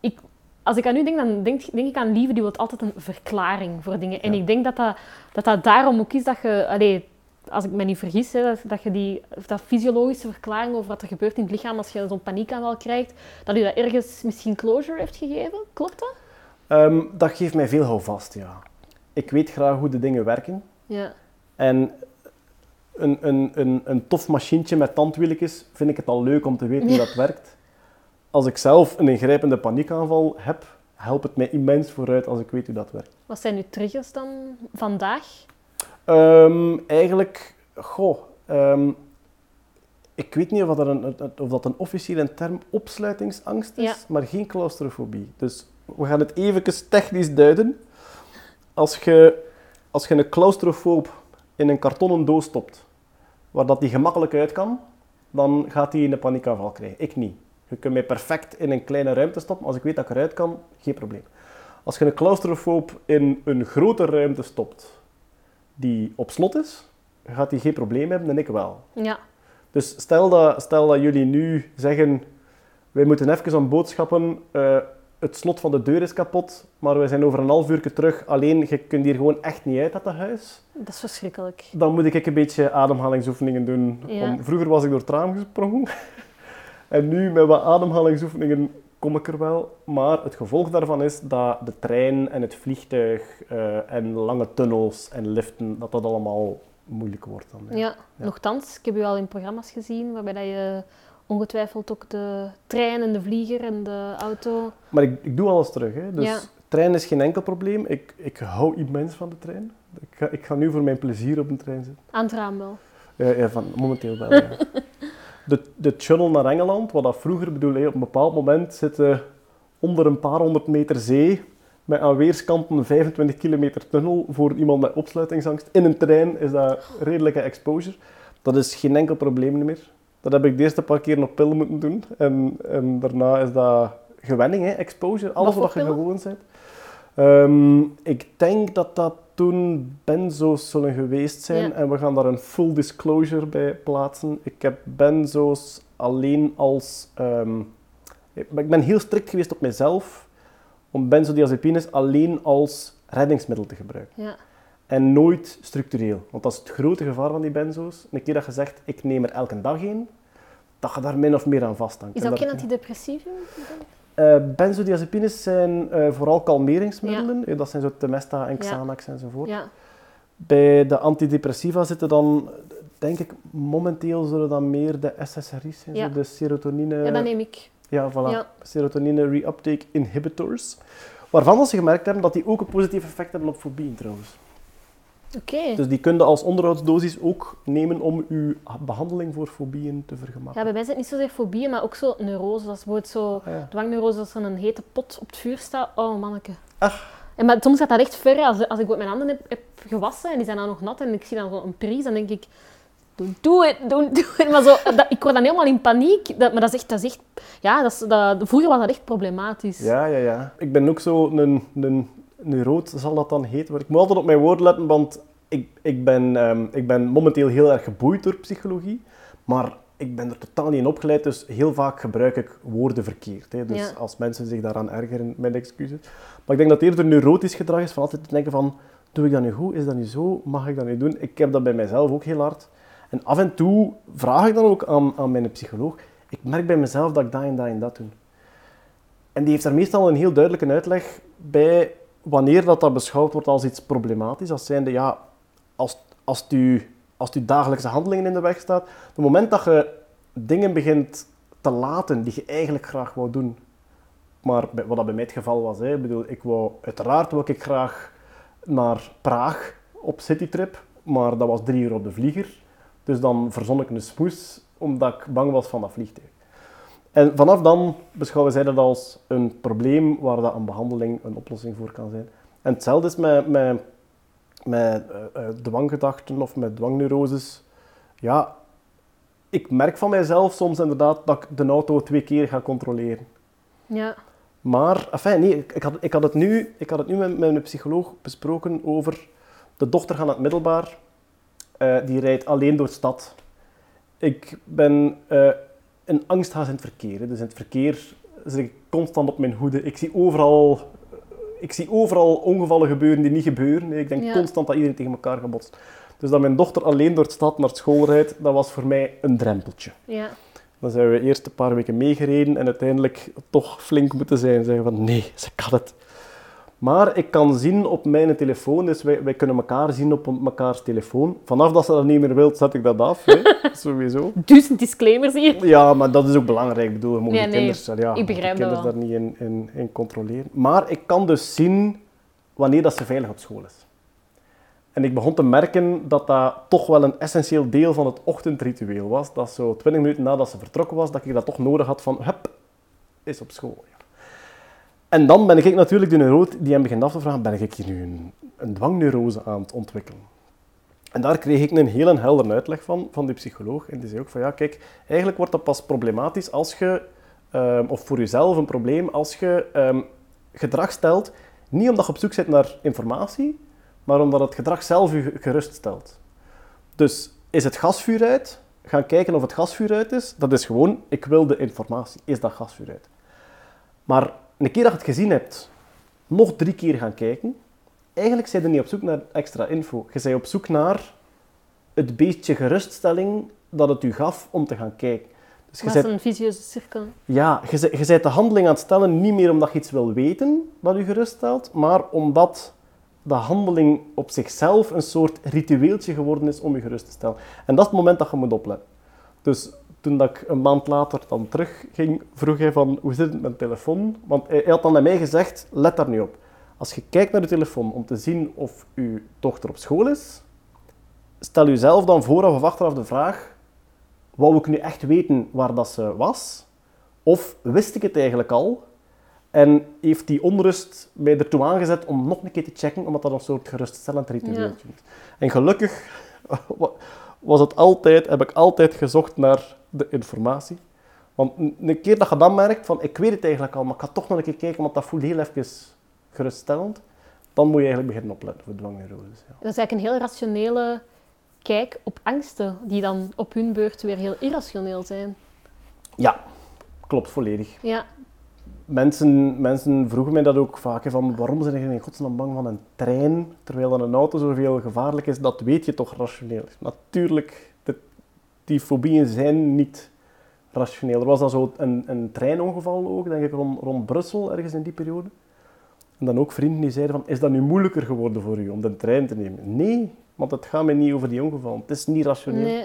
ik, als ik aan u denk, dan denk, denk ik aan Lieve, die wil altijd een verklaring voor dingen. En ik denk dat dat, dat dat daarom ook is dat je... Allee, als ik me niet vergis, hè, dat, dat je die dat fysiologische verklaring over wat er gebeurt in het lichaam als je zo'n paniekaanval krijgt, dat u dat ergens misschien closure heeft gegeven. Klopt dat? Ehm, dat geeft mij veel houvast, ja. Ik weet graag hoe de dingen werken. Ja. En een, een, een, een tof machientje met tandwieltjes vind ik het al leuk om te weten hoe dat werkt. Als ik zelf een ingrijpende paniekaanval heb, helpt het mij immens vooruit als ik weet hoe dat werkt. Wat zijn uw triggers dan vandaag? Ehm, eigenlijk, goh, ehm, ik weet niet of dat een, of dat een officiële term opsluitingsangst is, Ja. maar geen claustrofobie. Dus we gaan het even technisch duiden. Als je, als je een claustrofoob in een kartonnen doos stopt, waar dat die gemakkelijk uit kan, dan gaat hij een paniekaanval krijgen. Ik niet. Je kunt mij perfect in een kleine ruimte stoppen. Als ik weet dat ik eruit kan, geen probleem. Als je een claustrofoob in een grote ruimte stopt, die op slot is, gaat hij geen probleem hebben en ik wel. Ja. Dus stel dat, stel dat jullie nu zeggen, wij moeten even aan boodschappen, eh, het slot van de deur is kapot, maar wij zijn over een half uur terug, alleen je kunt hier gewoon echt niet uit uit dat huis. Dat is verschrikkelijk. Dan moet ik een beetje ademhalingsoefeningen doen. Ja. Om- vroeger was ik door het raam gesprongen. en nu met wat ademhalingsoefeningen kom ik er wel. Maar het gevolg daarvan is dat de trein en het vliegtuig eh, en lange tunnels en liften, dat dat allemaal moeilijk wordt. Dan, Ja. Nochtans, ik heb u al in programma's gezien waarbij dat je ongetwijfeld ook de trein en de vlieger en de auto... Maar ik, ik doe alles terug. Hè. Dus Ja. trein is geen enkel probleem. Ik, ik hou immens van de trein. Ik ga, ik ga nu voor mijn plezier op een trein zitten. Aan het raam wel. Ja, ja, van, momenteel wel, ja. De, de tunnel naar Engeland, wat dat vroeger bedoel, hè, op een bepaald moment zitten onder een paar honderd meter zee, met aan weerskanten 25 kilometer tunnel, voor iemand met opsluitingsangst. In een trein is dat redelijke exposure. Dat is geen enkel probleem meer. Dat heb ik de eerste paar keer op pillen moeten doen. En, en daarna is dat gewenning, hè, exposure, alles Wat je gewoon bent. Ehm, ik denk dat dat toen benzo's zullen geweest zijn Ja. en we gaan daar een full disclosure bij plaatsen. Ik heb benzo's alleen als... ehm, ik ben- ik ben heel strikt geweest op mezelf om benzodiazepines alleen als reddingsmiddel te gebruiken. Ja. En nooit structureel. Want dat is het grote gevaar van die benzo's. Een keer dat je zegt, ik neem er elke dag een, dat je daar min of meer aan vasthangt. Is dat ook geen antidepressivum? eh, benzodiazepines zijn eh, vooral kalmeringsmiddelen. Eh, Dat zijn zo Temesta en Ja. Xanax enzovoort. Ja. Bij de antidepressiva zitten dan, denk ik, momenteel zullen dan meer de SSRI's zijn. Ja. Zo de serotonine... ja, dat neem ik. Ja, voilà. Ja. Serotonine reuptake inhibitors. Waarvan ze gemerkt hebben dat die ook een positief effect hebben op fobieën trouwens. Dus die kun je als onderhoudsdosis ook nemen om je behandeling voor fobieën te Ja, vergemakkelijken. bij mij zijn het niet zozeer fobieën, maar ook zo neurose. Dat is bijvoorbeeld zo Ah, ja. dwangneurose als er een hete pot op het vuur staat. Oh, manneke. Ach. En maar soms gaat dat echt ver. Als, als ik mijn handen heb, heb gewassen en die zijn dan nog nat en ik zie dan zo een pries, dan denk ik... Don't do it, don't do it. Maar zo, dat, ik word dan helemaal in paniek. Dat, maar dat is echt... Dat is echt ja, dat is, dat, vroeger was dat echt problematisch. Ja, ja, ja. Ik ben ook zo een, een neuroot, zal dat dan heten. Maar ik moet altijd op mijn woorden letten, want ik, ik, ben, ehm, ik ben momenteel heel erg geboeid door psychologie. Maar ik ben er totaal niet in opgeleid, dus heel vaak gebruik ik woorden verkeerd. Hè. Dus Ja. als mensen zich daaraan ergeren, mijn excuses. Maar ik denk dat het eerder neurotisch gedrag is van altijd te denken van... Doe ik dat nu goed? Is dat nu zo? Mag ik dat nu doen? Ik heb dat bij mijzelf ook heel hard. En af en toe vraag ik dan ook aan, aan mijn psycholoog. Ik merk bij mezelf dat ik dat en dat en dat doe. En die heeft daar meestal een heel duidelijke uitleg bij wanneer dat, dat beschouwd wordt als iets problematisch. Als zijnde, ja, als, als u, als het u dagelijkse handelingen in de weg staat, op het moment dat je dingen begint te laten die je eigenlijk graag wou doen, maar wat dat bij mij het geval was, hè, bedoel, ik wou, uiteraard wou ik graag naar Praag op citytrip, maar dat was drie uur op de vlieger. Dus dan verzon ik een smoes, omdat ik bang was van dat vliegtuig. En vanaf dan beschouwen zij dat als een probleem waar dat een behandeling een oplossing voor kan zijn. En hetzelfde is met, met, met eh, eh, dwanggedachten of met dwangneuroses. Ja, ik merk van mijzelf soms inderdaad dat ik de auto twee keer ga controleren. Ja. Maar, enfin, nee, ik, had, ik, had het nu, ik had het nu met, met mijn psycholoog besproken over de dochter van het middelbaar. Eh, die rijdt alleen door de stad. Ik ben een angsthaas in het verkeer. hè. Dus in het verkeer zit ik constant op mijn hoede. Ik zie overal, ik zie overal ongevallen gebeuren die niet gebeuren. Ik denk Ja. constant dat iedereen tegen elkaar gebotst. Dus dat mijn dochter alleen door de stad naar school rijdt, dat was voor mij een drempeltje. Ja. Dan zijn we eerst een paar weken meegereden en uiteindelijk toch flink moeten zijn. Zeggen van nee, ze kan het. Maar ik kan zien op mijn telefoon, dus wij, wij kunnen elkaar zien op mekaars telefoon. Vanaf dat ze dat niet meer wilt, zet ik dat af. Hè? Sowieso. Duizend disclaimers hier. Ja, maar dat is ook belangrijk. Ik bedoel, je moet Ja, de nee, ja, ik begrijp de kinders dat daar niet in, in, in controleren. Maar ik kan dus zien wanneer dat ze veilig op school is. En ik begon te merken dat dat toch wel een essentieel deel van het ochtendritueel was. Dat zo 20 minuten nadat ze vertrokken was, dat ik dat toch nodig had van, hup, is op school. Ja. En dan ben ik natuurlijk de neurot die hem begint af te vragen, ben ik hier nu een, een dwangneurose aan het ontwikkelen? En daar kreeg ik een heel helder uitleg van, van die psycholoog. En die zei ook van, ja, kijk, eigenlijk wordt dat pas problematisch als je, ehm, of voor jezelf een probleem, als je ehm, gedrag stelt, niet omdat je op zoek bent naar informatie, maar omdat het gedrag zelf je geruststelt. Dus is het gasvuur uit? Gaan kijken of het gasvuur uit is. Dat is gewoon, ik wil de informatie. Is dat gasvuur uit? Maar een keer dat je het gezien hebt, nog drie keer gaan kijken. Eigenlijk zijn je niet op zoek naar extra info. Je bent op zoek naar het beetje geruststelling dat het u gaf om te gaan kijken. Dus Dat is een visieuze cirkel. ja, je, je bent de handeling aan het stellen niet meer omdat je iets wil weten dat je geruststelt, maar omdat de handeling op zichzelf een soort ritueeltje geworden is om je gerust te stellen. En dat is het moment dat je moet opletten. Dus toen dat ik een maand later dan terugging, vroeg hij van, hoe zit het met mijn telefoon? Want hij hij had dan aan mij gezegd, let daar nu op. Als je kijkt naar de telefoon om te zien of uw dochter op school is, stel jezelf dan vooraf of achteraf de vraag, wou ik nu echt weten waar dat ze was? Of wist ik het eigenlijk al? En heeft die onrust mij ertoe aangezet om nog een keer te checken, omdat dat een soort geruststellend ritueeltje is. En gelukkig was het altijd, heb ik altijd gezocht naar de informatie. Want een- keer dat je dan merkt van, ik weet het eigenlijk al, maar ik ga toch nog een keer kijken, want dat voelt heel even geruststellend, dan moet je eigenlijk beginnen opletten voor dwangneuroses. Ja. Dat is eigenlijk een heel rationele kijk op angsten, die dan op hun beurt weer heel irrationeel zijn. ja, klopt volledig. Ja, Mensen, mensen vroegen mij dat ook vaak, van waarom zijn je in godsnaam bang van een trein, terwijl dan een auto zoveel gevaarlijk is, dat weet je toch rationeel. Natuurlijk, de, die fobieën zijn niet rationeel. Er was dan zo een, een treinongeval ook, denk ik, rond, rond Brussel, ergens in die periode. En dan ook vrienden die zeiden van, is dat nu moeilijker geworden voor u om de trein te nemen? Nee, want het gaat mij niet over die ongeval. Het is niet rationeel. nee.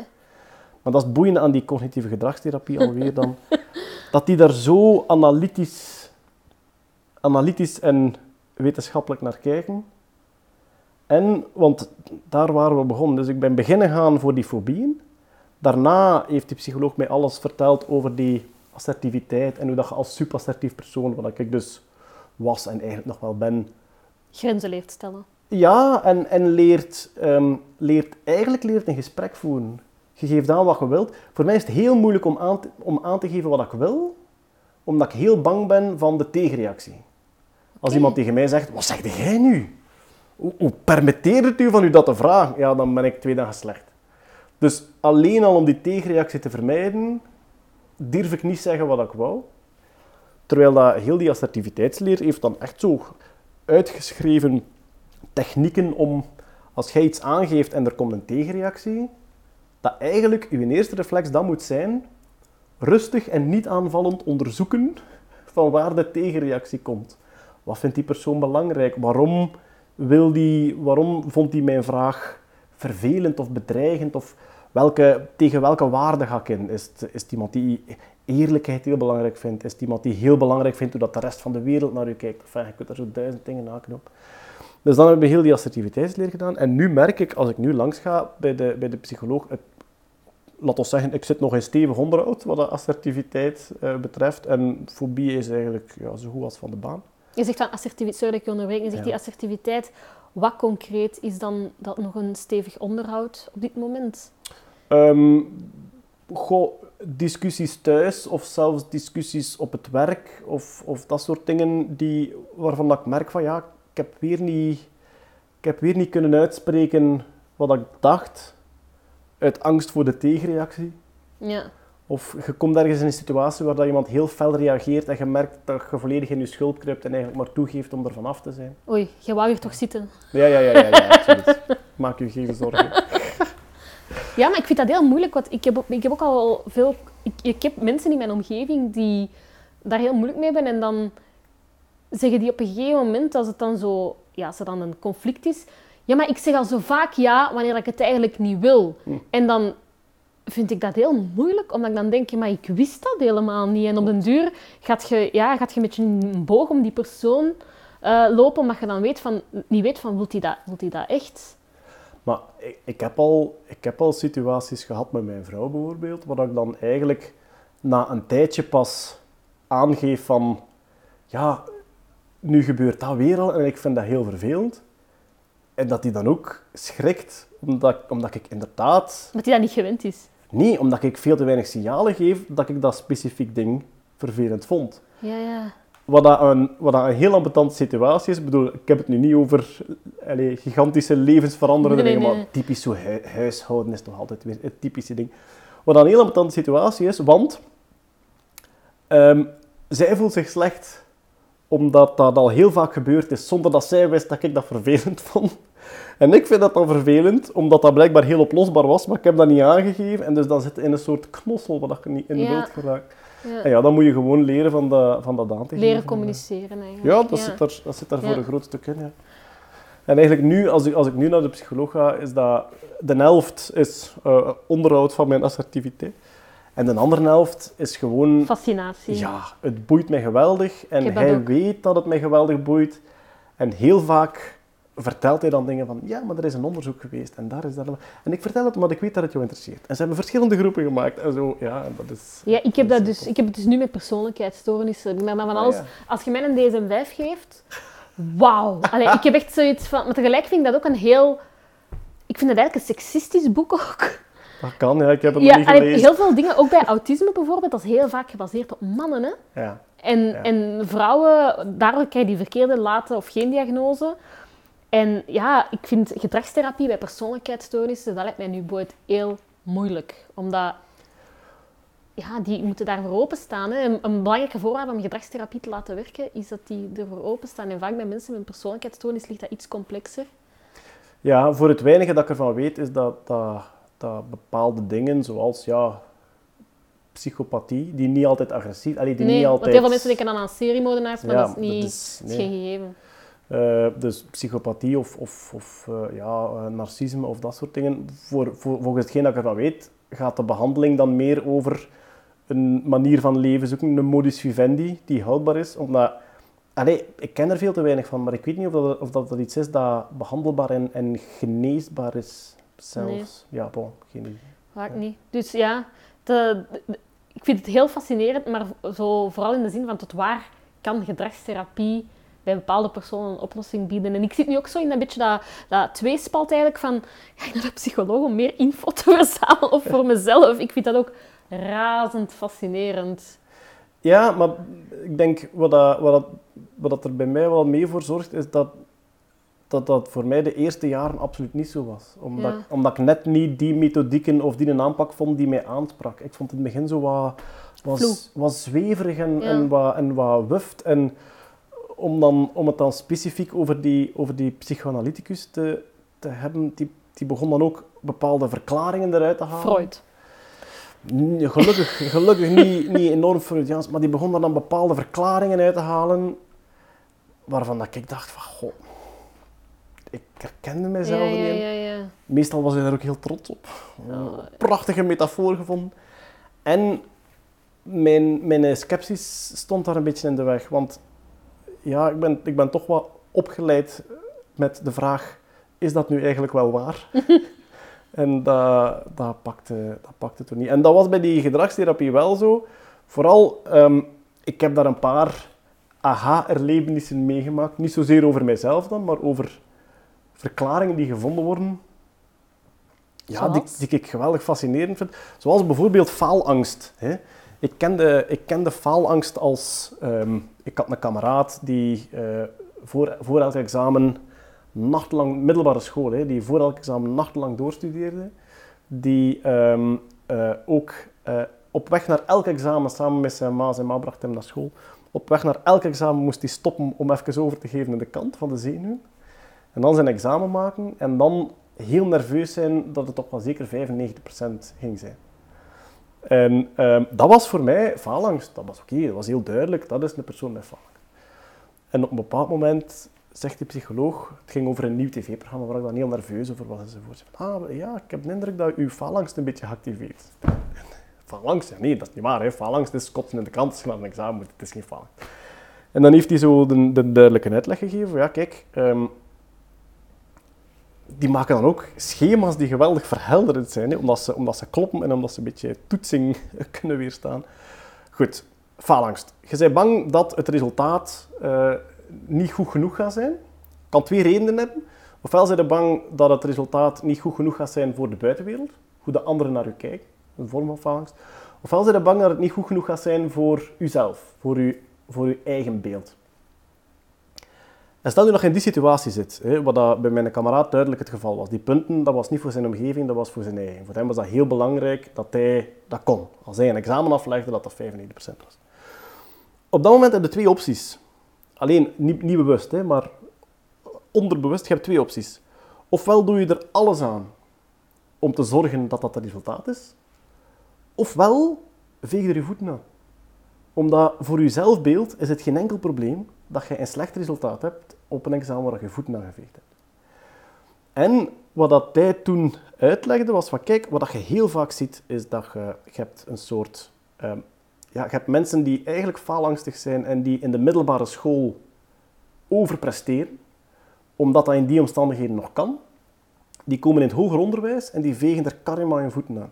Maar dat is het boeiende aan die cognitieve gedragstherapie alweer dan. dat die daar zo analytisch, analytisch en wetenschappelijk naar kijken. En, want daar waren we begonnen. Dus ik ben beginnen gaan voor die fobieën. Daarna heeft die psycholoog mij alles verteld over die assertiviteit en hoe dat je als superassertief persoon, wat ik dus was en eigenlijk nog wel ben, Grenzen leert stellen. ja, en, en leert, ehm, leert, eigenlijk leert een gesprek voeren. Je geeft aan wat je wilt. Voor mij is het heel moeilijk om aan te, om aan te geven wat ik wil, omdat ik heel bang ben van de tegenreactie. Als iemand tegen mij zegt, wat zeg jij nu? Hoe, hoe permitteert het u van u dat te vragen? Ja, dan ben ik twee dagen slecht. Dus alleen al om die tegenreactie te vermijden, durf ik niet zeggen wat ik wou. Terwijl dat heel die assertiviteitsleer heeft dan echt zo uitgeschreven technieken om, als jij iets aangeeft en er komt een tegenreactie, dat eigenlijk uw eerste reflex dan moet zijn, rustig en niet aanvallend onderzoeken van waar de tegenreactie komt. Wat vindt die persoon belangrijk? Waarom, wil die, waarom vond hij mijn vraag vervelend of bedreigend? Of welke, tegen welke waarde ga ik in? Is het, is iemand die eerlijkheid heel belangrijk vindt? Is het iemand die heel belangrijk vindt hoe dat de rest van de wereld naar u kijkt? Enfin, je kunt daar zo duizend dingen naken op. Dus dan hebben we heel die assertiviteitsleer gedaan. En nu merk ik, als ik nu langs ga bij de, bij de psycholoog, laat ons zeggen, ik zit nog in stevig onderhoud wat de assertiviteit uh, betreft. En fobie is eigenlijk ja, zo goed als van de baan. Je zegt van assertiviteit, sorry dat ik je onderbreek, je zegt die assertiviteit. Wat concreet is dan dat nog een stevig onderhoud op dit moment? Um, goh, discussies thuis of zelfs discussies op het werk of, of dat soort dingen die, waarvan dat ik merk van ja, ik heb weer niet, ik heb weer niet kunnen uitspreken wat ik dacht uit angst voor de tegenreactie. Ja. Of je komt ergens in een situatie waar dat iemand heel fel reageert en je merkt dat je volledig in je schuld kruipt en eigenlijk maar toegeeft om er vanaf te zijn. Oei, je wou hier toch zitten? Ja, ja, ja, ja, ja absoluut. Maak je geen zorgen. Ja, maar ik vind dat heel moeilijk, want ik heb, ik heb ook al veel... Ik, ik heb mensen in mijn omgeving die daar heel moeilijk mee hebben en dan zeggen die op een gegeven moment, als het dan zo... Ja, als er dan een conflict is... Ja, maar ik zeg al zo vaak ja, wanneer ik het eigenlijk niet wil. Hm. En dan vind ik dat heel moeilijk, omdat ik dan denk, maar ik wist dat helemaal niet. En op den duur gaat je, ja, gaat je met je een boog om die persoon uh, lopen, omdat je dan weet van, niet weet van, wilt hij dat, wilt hij dat echt? Maar ik, ik, heb al, ik heb al situaties gehad met mijn vrouw bijvoorbeeld, waar ik dan eigenlijk na een tijdje pas aangeef van, ja, nu gebeurt dat weer al en ik vind dat heel vervelend. En dat hij dan ook schrikt, omdat, omdat ik inderdaad... Omdat hij dat niet gewend is. Nee, omdat ik veel te weinig signalen geef dat ik dat specifiek ding vervelend vond. Ja, ja. Wat, dat een, wat dat een heel ambetante situatie is. Ik bedoel, ik heb het nu niet over allez, gigantische levensveranderende dingen, maar typisch zo huishouden is toch altijd weer het typische ding. Wat een heel ambetante situatie is, want um, zij voelt zich slecht omdat dat al heel vaak gebeurd is zonder dat zij wist dat ik dat vervelend vond. En ik vind dat dan vervelend, omdat dat blijkbaar heel oplosbaar was, maar ik heb dat niet aangegeven. En dus dan zit in een soort knossel waar je niet in ja. wilt geraakt. Ja. En ja, dan moet je gewoon leren van, de, van dat aan te Leren communiceren eigenlijk. Ja, dat, Zit, er, dat zit daar voor een groot stuk in. Ja. En eigenlijk nu, als ik, als ik nu naar de psycholoog ga, is dat de helft is uh, onderhoud van mijn assertiviteit. En de andere helft is gewoon... Fascinatie. Ja, het boeit mij geweldig. En hij weet dat het mij geweldig boeit. En heel vaak vertelt hij dan dingen van, ja, maar er is een onderzoek geweest en daar is dat... En ik vertel het omdat ik weet dat het jou interesseert. En ze hebben verschillende groepen gemaakt en zo, ja, dat is... Ja, ik heb, dat, dus, ik heb het dus nu met persoonlijkheidsstoornissen. Maar, maar van ah, alles, als je mij een DSM-5 geeft, wauw. ik heb echt zoiets van... Maar tegelijk vind ik dat ook een heel... Ik vind het eigenlijk een seksistisch boek ook. Dat kan, ja. Ik heb het ja, nog niet gelezen. Heel veel dingen, ook bij autisme bijvoorbeeld, dat is heel vaak gebaseerd op mannen. Hè? Ja. En, en vrouwen, daardoor krijg je die verkeerde late of geen diagnose. En ja, ik vind gedragstherapie bij persoonlijkheidsstoornissen, dat lijkt mij nu boeit heel moeilijk. Omdat ja, die moeten daarvoor openstaan. Hè. Een, een belangrijke voorwaarde om gedragstherapie te laten werken, is dat die ervoor openstaan. En vaak bij mensen met een persoonlijkheidsstoornis ligt dat iets complexer. Ja, voor het weinige dat ik ervan weet, is dat, dat, dat bepaalde dingen, zoals ja, psychopathie, die niet altijd agressief... Allee, die nee, niet altijd... want heel veel mensen denken dan aan seriemoordenaars, maar dat is, niet, dat is, nee. geen gegeven. Uh, dus psychopathie of, of, of uh, ja, uh, narcisme of dat soort dingen. Voor, voor, volgens hetgeen dat ik ervan weet, gaat de behandeling dan meer over een manier van leven zoeken, een modus vivendi die houdbaar is. Omdat, allee, ik ken er veel te weinig van, maar ik weet niet of dat, of dat, dat iets is dat behandelbaar en, en geneesbaar is zelfs. Ja, bon, geen idee. Vaak niet. Dus ja, de, ik vind het heel fascinerend, maar zo, vooral in de zin van tot waar kan gedragstherapie bij bepaalde personen een oplossing bieden. En ik zit nu ook zo in een beetje dat, dat tweespalt eigenlijk van, ga ik naar de psycholoog om meer info te verzamelen of voor mezelf? Ik vind dat ook razend fascinerend. Ja, maar ik denk wat, dat, wat, dat, wat dat er bij mij wel mee voor zorgt, is dat dat dat voor mij de eerste jaren absoluut niet zo was. Omdat, ik, omdat ik net niet die methodieken of die een aanpak vond die mij aansprak. Ik vond het in het begin zo wat, was, was zweverig en, en, wat, en wat wuft. En om, dan, om het dan specifiek over die, over die psychoanalyticus te, te hebben, die, die begon dan ook bepaalde verklaringen eruit te halen. Freud. Gelukkig, gelukkig niet, niet enorm Freudiaans, maar die begon er dan bepaalde verklaringen uit te halen waarvan dat ik dacht van, goh, ik herkende mijzelf ja, ja, ja. Meestal was hij daar ook heel trots op. Oh. Prachtige metafoor gevonden. En mijn, mijn sceptisch stond daar een beetje in de weg. Want ja, ik ben, ik ben toch wat opgeleid met de vraag: is dat nu eigenlijk wel waar? en dat, dat, pakte, dat pakte toen niet. En dat was bij die gedragstherapie wel zo. Vooral, ehm, ik heb daar een paar aha-erlebenissen meegemaakt. Niet zozeer over mijzelf dan, maar over verklaringen die gevonden worden. Ja, die, die ik geweldig fascinerend vind. Zoals bijvoorbeeld faalangst. Hè. Ik, kende, ik kende faalangst als... ehm, ik had een kameraad die eh, voor, voor elk examen nachtenlang... Middelbare school, hè, die voor elk examen nachtenlang doorstudeerde. Die ehm, eh, ook eh, op weg naar elk examen, samen met zijn ma, zijn ma bracht hem naar school. Op weg naar elk examen moest hij stoppen om even over te geven aan de kant van de zenuw. En dan zijn examen maken en dan heel nerveus zijn dat het toch wel zeker 95% ging zijn. En ehm, dat was voor mij faalangst. Dat was oké, dat was heel duidelijk. Dat is een persoon met faalangst. En op een bepaald moment zegt de psycholoog, het ging over een nieuw tv-programma waar ik dan heel nerveus over was enzovoort. Ah, ja, ik heb de indruk dat uw faalangst een beetje geactiveerd is. Faalangst? Ja, nee, dat is niet waar. Hè. Faalangst is kotsen in de krant als een examen moet. Het is geen faalangst. En dan heeft hij zo de, de duidelijke uitleg gegeven. Ja, kijk, ehm, die maken dan ook schema's die geweldig verhelderend zijn, hè, omdat, ze, omdat ze kloppen en omdat ze een beetje toetsing kunnen weerstaan. Goed, faalangst. Je bent bang dat het resultaat eh, niet goed genoeg gaat zijn. Kan twee redenen hebben. Ofwel zijn je bang dat het resultaat niet goed genoeg gaat zijn voor de buitenwereld, hoe de anderen naar u kijken, een vorm van faalangst. Ofwel zijn je bang dat het niet goed genoeg gaat zijn voor uzelf, voor uw, voor uw eigen beeld. En stel je in die situatie zit, hè, wat dat bij mijn kameraad duidelijk het geval was. Die punten, dat was niet voor zijn omgeving, dat was voor zijn eigen. Voor hem was dat heel belangrijk dat hij dat kon. Als hij een examen aflegde, dat dat 95% was. Op dat moment heb je twee opties. Alleen, niet, niet bewust, hè, maar onderbewust, je hebt twee opties. Ofwel doe je er alles aan om te zorgen dat dat het resultaat is. Ofwel veeg je er je voeten aan. Omdat voor je zelfbeeld is het geen enkel probleem dat je een slecht resultaat hebt op een examen waar je voeten aan geveegd hebt. En wat dat hij toen uitlegde was van, kijk, wat dat je heel vaak ziet, is dat je, hebt een soort... ehm, ja, je hebt mensen die eigenlijk faalangstig zijn en die in de middelbare school overpresteren, omdat dat in die omstandigheden nog kan. Die komen in het hoger onderwijs en die vegen er karma hun voeten aan.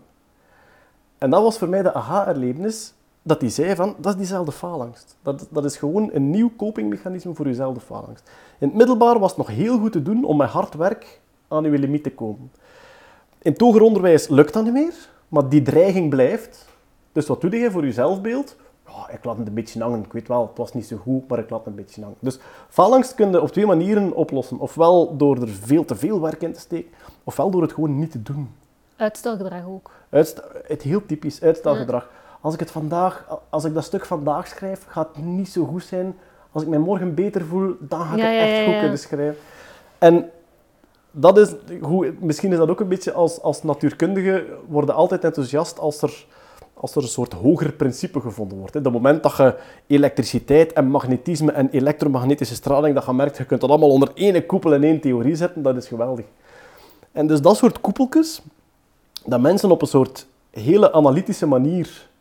En dat was voor mij de aha-erlevenis, dat hij zei van, dat is diezelfde faalangst. Dat, dat is gewoon een nieuw copingmechanisme voor jezelfde faalangst. In het middelbaar was het nog heel goed te doen om met hard werk aan je limiet te komen. In het hoger onderwijs lukt dat niet meer, maar die dreiging blijft. Dus wat doe je voor je zelfbeeld? Ik laat het een beetje hangen. Ik weet wel, het was niet zo goed, maar ik laat het een beetje hangen. Dus faalangst kun je op twee manieren oplossen. Ofwel door er veel te veel werk in te steken, ofwel door het gewoon niet te doen. Uitstelgedrag ook. Het heel typisch uitstelgedrag. Als ik het vandaag, als ik dat stuk vandaag schrijf, gaat het niet zo goed zijn. Als ik mij morgen beter voel, dan ga ik Ja, het echt ja, goed kunnen schrijven. En dat is, hoe, misschien is dat ook een beetje als, als natuurkundige, worden altijd enthousiast als er, als er een soort hoger principe gevonden wordt. Hè. Het moment dat je elektriciteit en magnetisme en elektromagnetische straling, dat je merkt, je kunt dat allemaal onder één koepel en één theorie zetten, dat is geweldig. En dus dat soort koepeltjes, dat mensen op een soort hele analytische manier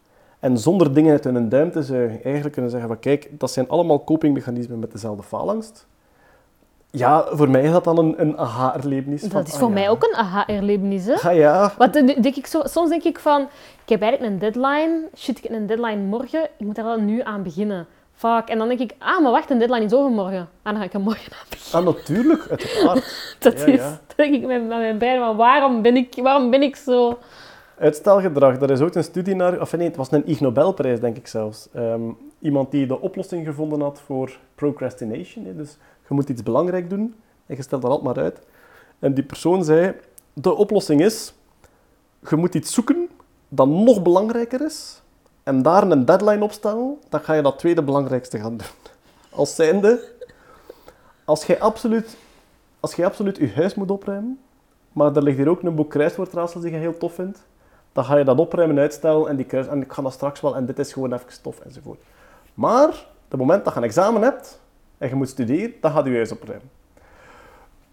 en zonder dingen uit hun duim te zuigen, eigenlijk kunnen zeggen van kijk, dat zijn allemaal copingmechanismen met dezelfde faalangst. Ja, voor mij is dat dan een, een aha-erlevenis. van, Dat is ah voor ja. mij ook een aha-erlevenis. hè. Ah ja, Want denk ik zo, soms denk ik van, ik heb eigenlijk een deadline. Shit, ik heb een deadline morgen. Ik moet daar wel nu aan beginnen. Fuck. En dan denk ik, ah, maar wacht, een deadline is overmorgen. Ah, dan ga ik er morgen aan beginnen. ah, natuurlijk, uiteraard. Dat Ja, is, ja. dan denk ik met, met mijn brein, maar waarom ben ik, waarom ben ik zo... Uitstelgedrag, daar is ook een studie naar, of nee, het was een Ig Nobelprijs, denk ik zelfs. Ehm, iemand die de oplossing gevonden had voor procrastination. Dus je moet iets belangrijk doen en je stelt dat altijd maar uit. En die persoon zei, de oplossing is, je moet iets zoeken dat nog belangrijker is en daar een deadline op stellen, dan ga je dat tweede belangrijkste gaan doen. Als zijnde, als jij absoluut, als jij absoluut je huis moet opruimen, maar er ligt hier ook een boek kruiswoordraadsels die je heel tof vindt, dan ga je dat opruimen, uitstellen en, die en ik ga dat straks wel en dit is gewoon even stof enzovoort. Maar, het moment dat je een examen hebt en je moet studeren, dan gaat je huis opruimen.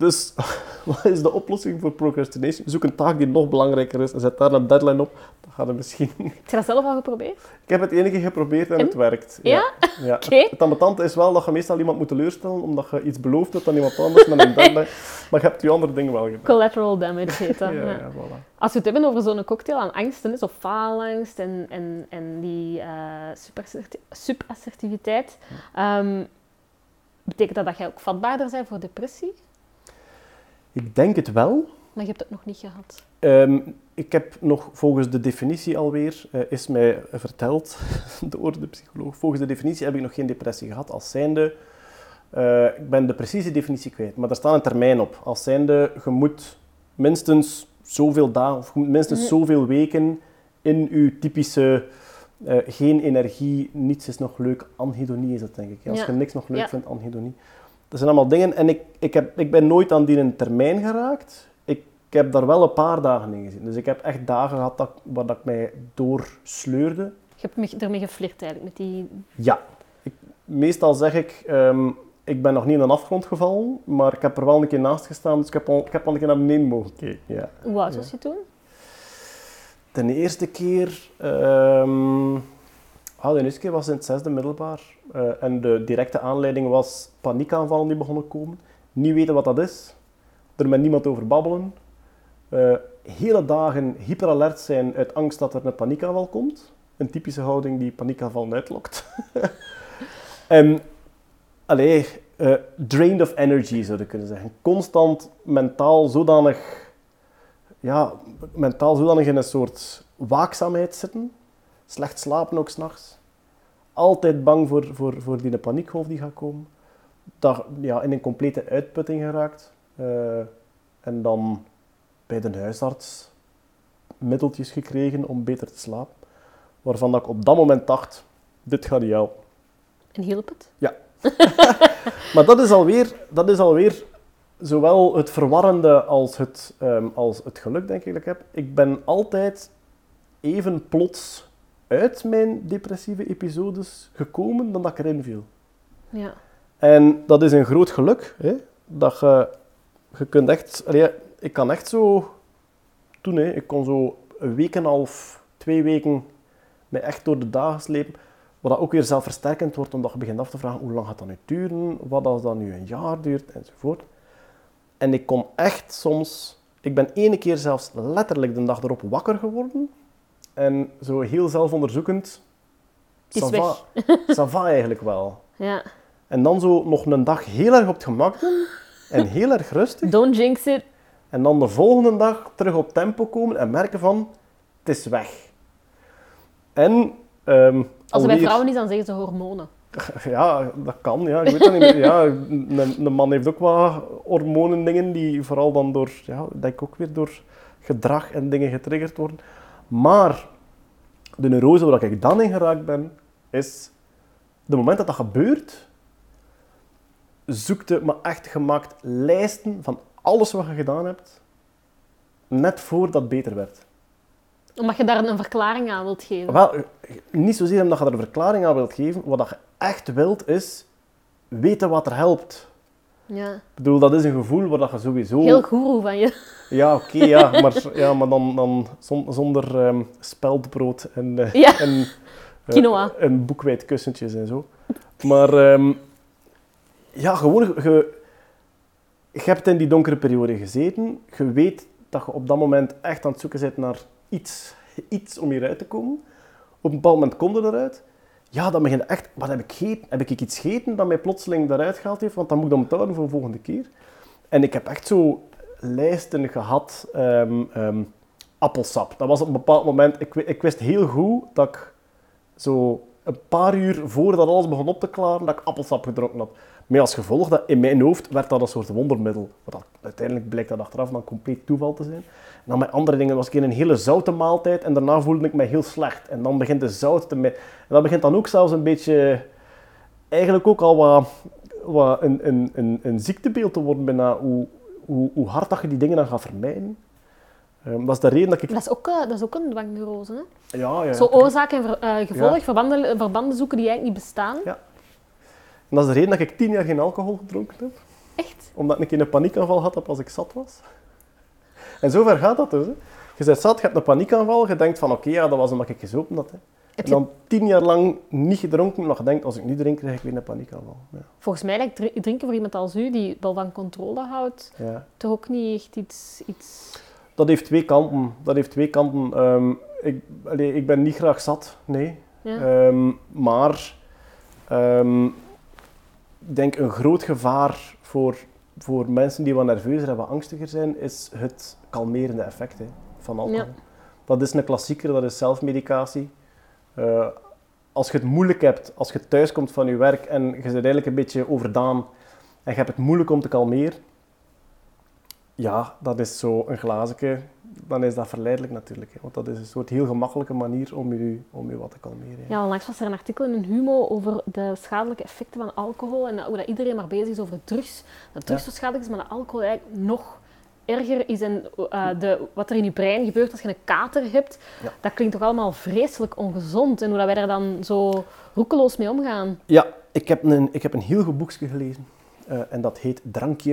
Dus wat is de oplossing voor procrastination? Zoek een taak die nog belangrijker is en zet daar een deadline op. Dan gaat het misschien... Heb je dat zelf al geprobeerd? Ik heb het enige geprobeerd en, En? het werkt. Ja? ja. Oké. Het, het ambetante is wel dat je meestal iemand moet teleurstellen, omdat je iets beloofd hebt aan iemand anders met een deadline. Maar je hebt je andere dingen wel gedaan. Collateral damage heet dat. Ja, ja. ja, voilà. Als we het hebben over zo'n cocktail aan angsten, zo faalangst en, en, en die superasserti- superassertiviteit, ehm, betekent dat dat jij ook vatbaarder bent voor depressie? Ik denk het wel. Maar je hebt het nog niet gehad. Ehm, ik heb nog volgens de definitie alweer, eh, is mij verteld door de psycholoog, volgens de definitie heb ik nog geen depressie gehad als zijnde, eh, ik ben de precieze definitie kwijt, maar daar staat een termijn op. Als zijnde, je moet minstens zoveel dagen, of minstens Mhm. zoveel weken in je typische eh, geen energie, niets is nog leuk, anhedonie is dat denk ik. Als Ja. je niks nog leuk Ja. vindt, anhedonie. Dat zijn allemaal dingen en ik, ik, heb, ik ben nooit aan die een termijn geraakt. Ik ik heb daar wel een paar dagen in gezien. Dus ik heb echt dagen gehad dat, waar dat ik mij doorsleurde. Je hebt me- ermee geflirt eigenlijk, met die... Ja. Ik, meestal zeg ik, ehm, ik ben nog niet in een afgrond gevallen, maar ik heb er wel een keer naast gestaan, dus ik heb al, ik heb al een keer naar beneden mogen kijken. Ja. Hoe oud Ja. was je toen? De eerste keer, ehm ah, de eerste keer was in het zesde middelbaar. Eh, en de directe aanleiding was paniekaanvallen die begonnen komen. Niet weten wat dat is. Er met niemand over babbelen. Eh, hele dagen hyperalert zijn uit angst dat er een paniekaanval komt. Een typische houding die paniekaanvallen uitlokt. en, allee, eh, drained of energy zou je kunnen zeggen. Constant mentaal zodanig ja, mentaal zodanig in een soort waakzaamheid zitten. Slecht slapen ook s'nachts. Altijd bang voor, voor, voor die paniekgolf die gaat komen. Dat, ja, in een complete uitputting geraakt. Eh, en dan bij de huisarts middeltjes gekregen om beter te slapen. Waarvan dat ik op dat moment dacht, dit gaat niet helpen. En hielp het? Maar dat is alweer, dat is alweer zowel het verwarrende als het, ehm, als het geluk, denk ik, dat ik heb. Ik ben altijd even plots uit mijn depressieve episodes gekomen dan dat ik erin viel. Ja. En dat is een groot geluk, hè? dat je, je kunt echt, allee, ik kan echt zo, toen, hè, ik kon zo een week en een half, twee weken mij echt door de dagen slepen, wat dat ook weer zelfversterkend wordt, omdat je begint af te vragen, hoe lang gaat dat nu duren, wat als dat nu een jaar duurt, enzovoort. En ik kon echt soms, ik ben ene keer zelfs letterlijk de dag erop wakker geworden, en zo heel zelfonderzoekend, Het is ça va- ça va eigenlijk wel. ja. En dan zo nog een dag heel erg op het gemak doen en heel erg rustig. Don't jinx it. En dan de volgende dag terug op tempo komen en merken van, het is weg. En ehm Als het bij vrouwen is, dan zeggen ze hormonen. Ja, dat kan. Ja. Ik weet dat niet meer. Ja, een, een man heeft ook wat hormonen dingen die vooral dan door, ja, denk ik ook weer door gedrag en dingen getriggerd worden. Maar de neurose waar ik dan in geraakt ben, is de moment dat dat gebeurt, zoekte me echt gemaakt lijsten van alles wat je gedaan hebt, net voordat het beter werd. Omdat je daar een verklaring aan wilt geven. Wel, niet zozeer omdat je er een verklaring aan wilt geven. Wat je echt wilt, is weten wat er helpt. Ja. Ik bedoel, dat is een gevoel waar dat je sowieso... Heel goeroe van je. Ja, oké, ja. Maar, ja, maar dan, dan zon- zonder ehm speldbrood en, Ja. en, eh, Quinoa. en boekwijd kussentjes en zo. Maar ehm, ja, gewoon, je, je hebt in die donkere periode gezeten. Je weet dat je op dat moment echt aan het zoeken bent naar iets, iets om hieruit te komen. Op een bepaald moment kom je eruit. Ja, dan begin je echt... Wat heb ik gegeten? Heb ik iets gegeten dat mij plotseling daaruit gehaald heeft? Want dan moet ik dat onthouden voor de volgende keer. En ik heb echt zo lijsten gehad. ehm, ehm, appelsap. Dat was op een bepaald moment... Ik, ik wist heel goed dat ik zo een paar uur voordat alles begon op te klaren, dat ik appelsap gedronken had. Met als gevolg dat in mijn hoofd werd dat een soort wondermiddel. Wat uiteindelijk blijkt dat achteraf dan compleet toeval te zijn. En dan met andere dingen was ik in een hele zoute maaltijd en daarna voelde ik me heel slecht. En dan begint de zout te... En dat begint dan ook zelfs een beetje... Eigenlijk ook al wat, wat een, een, een, een ziektebeeld te worden bijna. Hoe, hoe, hoe hard dat je die dingen dan gaat vermijden. Ehm, dat is de reden dat ik... Dat is ook, eh, dat is ook een dwangneurose. Hè? Ja, ja, Zo oorzaak en ver- eh, gevolg, Ja. verbanden, verbanden zoeken die eigenlijk niet bestaan. Ja. En dat is de reden dat ik tien jaar geen alcohol gedronken heb. Echt? Omdat ik een keer een paniekaanval had als ik zat was. En zover gaat dat dus. Hè. Je bent zat, je hebt een paniekaanval, je denkt van oké, ja, dat was omdat ik gezopen had. Hè. Heb En dan tien jaar lang niet gedronken, maar je denkt, als ik nu drink, krijg ik weer een paniekaanval. Ja. Volgens mij lijkt dri- drinken voor iemand als u, die wel van controle houdt, Ja. toch ook niet echt iets... iets... Dat heeft twee kanten. Dat heeft twee kanten. Ehm, ik, allee, ik ben niet graag zat, nee. Ja. Ehm, maar ehm, denk een groot gevaar voor, voor mensen die wat nerveuzer en wat angstiger zijn, is het kalmerende effect hè, van alcohol. Ja. Dat is een klassieker, dat is zelfmedicatie. Eh, als je het moeilijk hebt, als je thuis komt van je werk en je bent eigenlijk een beetje overdaan en je hebt het moeilijk om te kalmeren, ja, dat is zo een glazenke, dan is dat verleidelijk natuurlijk. Hè, want dat is een soort heel gemakkelijke manier om je, om je wat te kalmeren. hè. Ja, onlangs was er een artikel in Humo over de schadelijke effecten van alcohol en hoe dat iedereen maar bezig is over drugs. Dat drugs zo schadelijk is, maar dat alcohol eigenlijk nog erger is. En eh, de, wat er in je brein gebeurt als je een kater hebt, Ja. dat klinkt toch allemaal vreselijk ongezond. En hoe dat wij daar dan zo roekeloos mee omgaan. Ja, ik heb een, ik heb een heel goed boekje gelezen eh, en dat heet Drankje.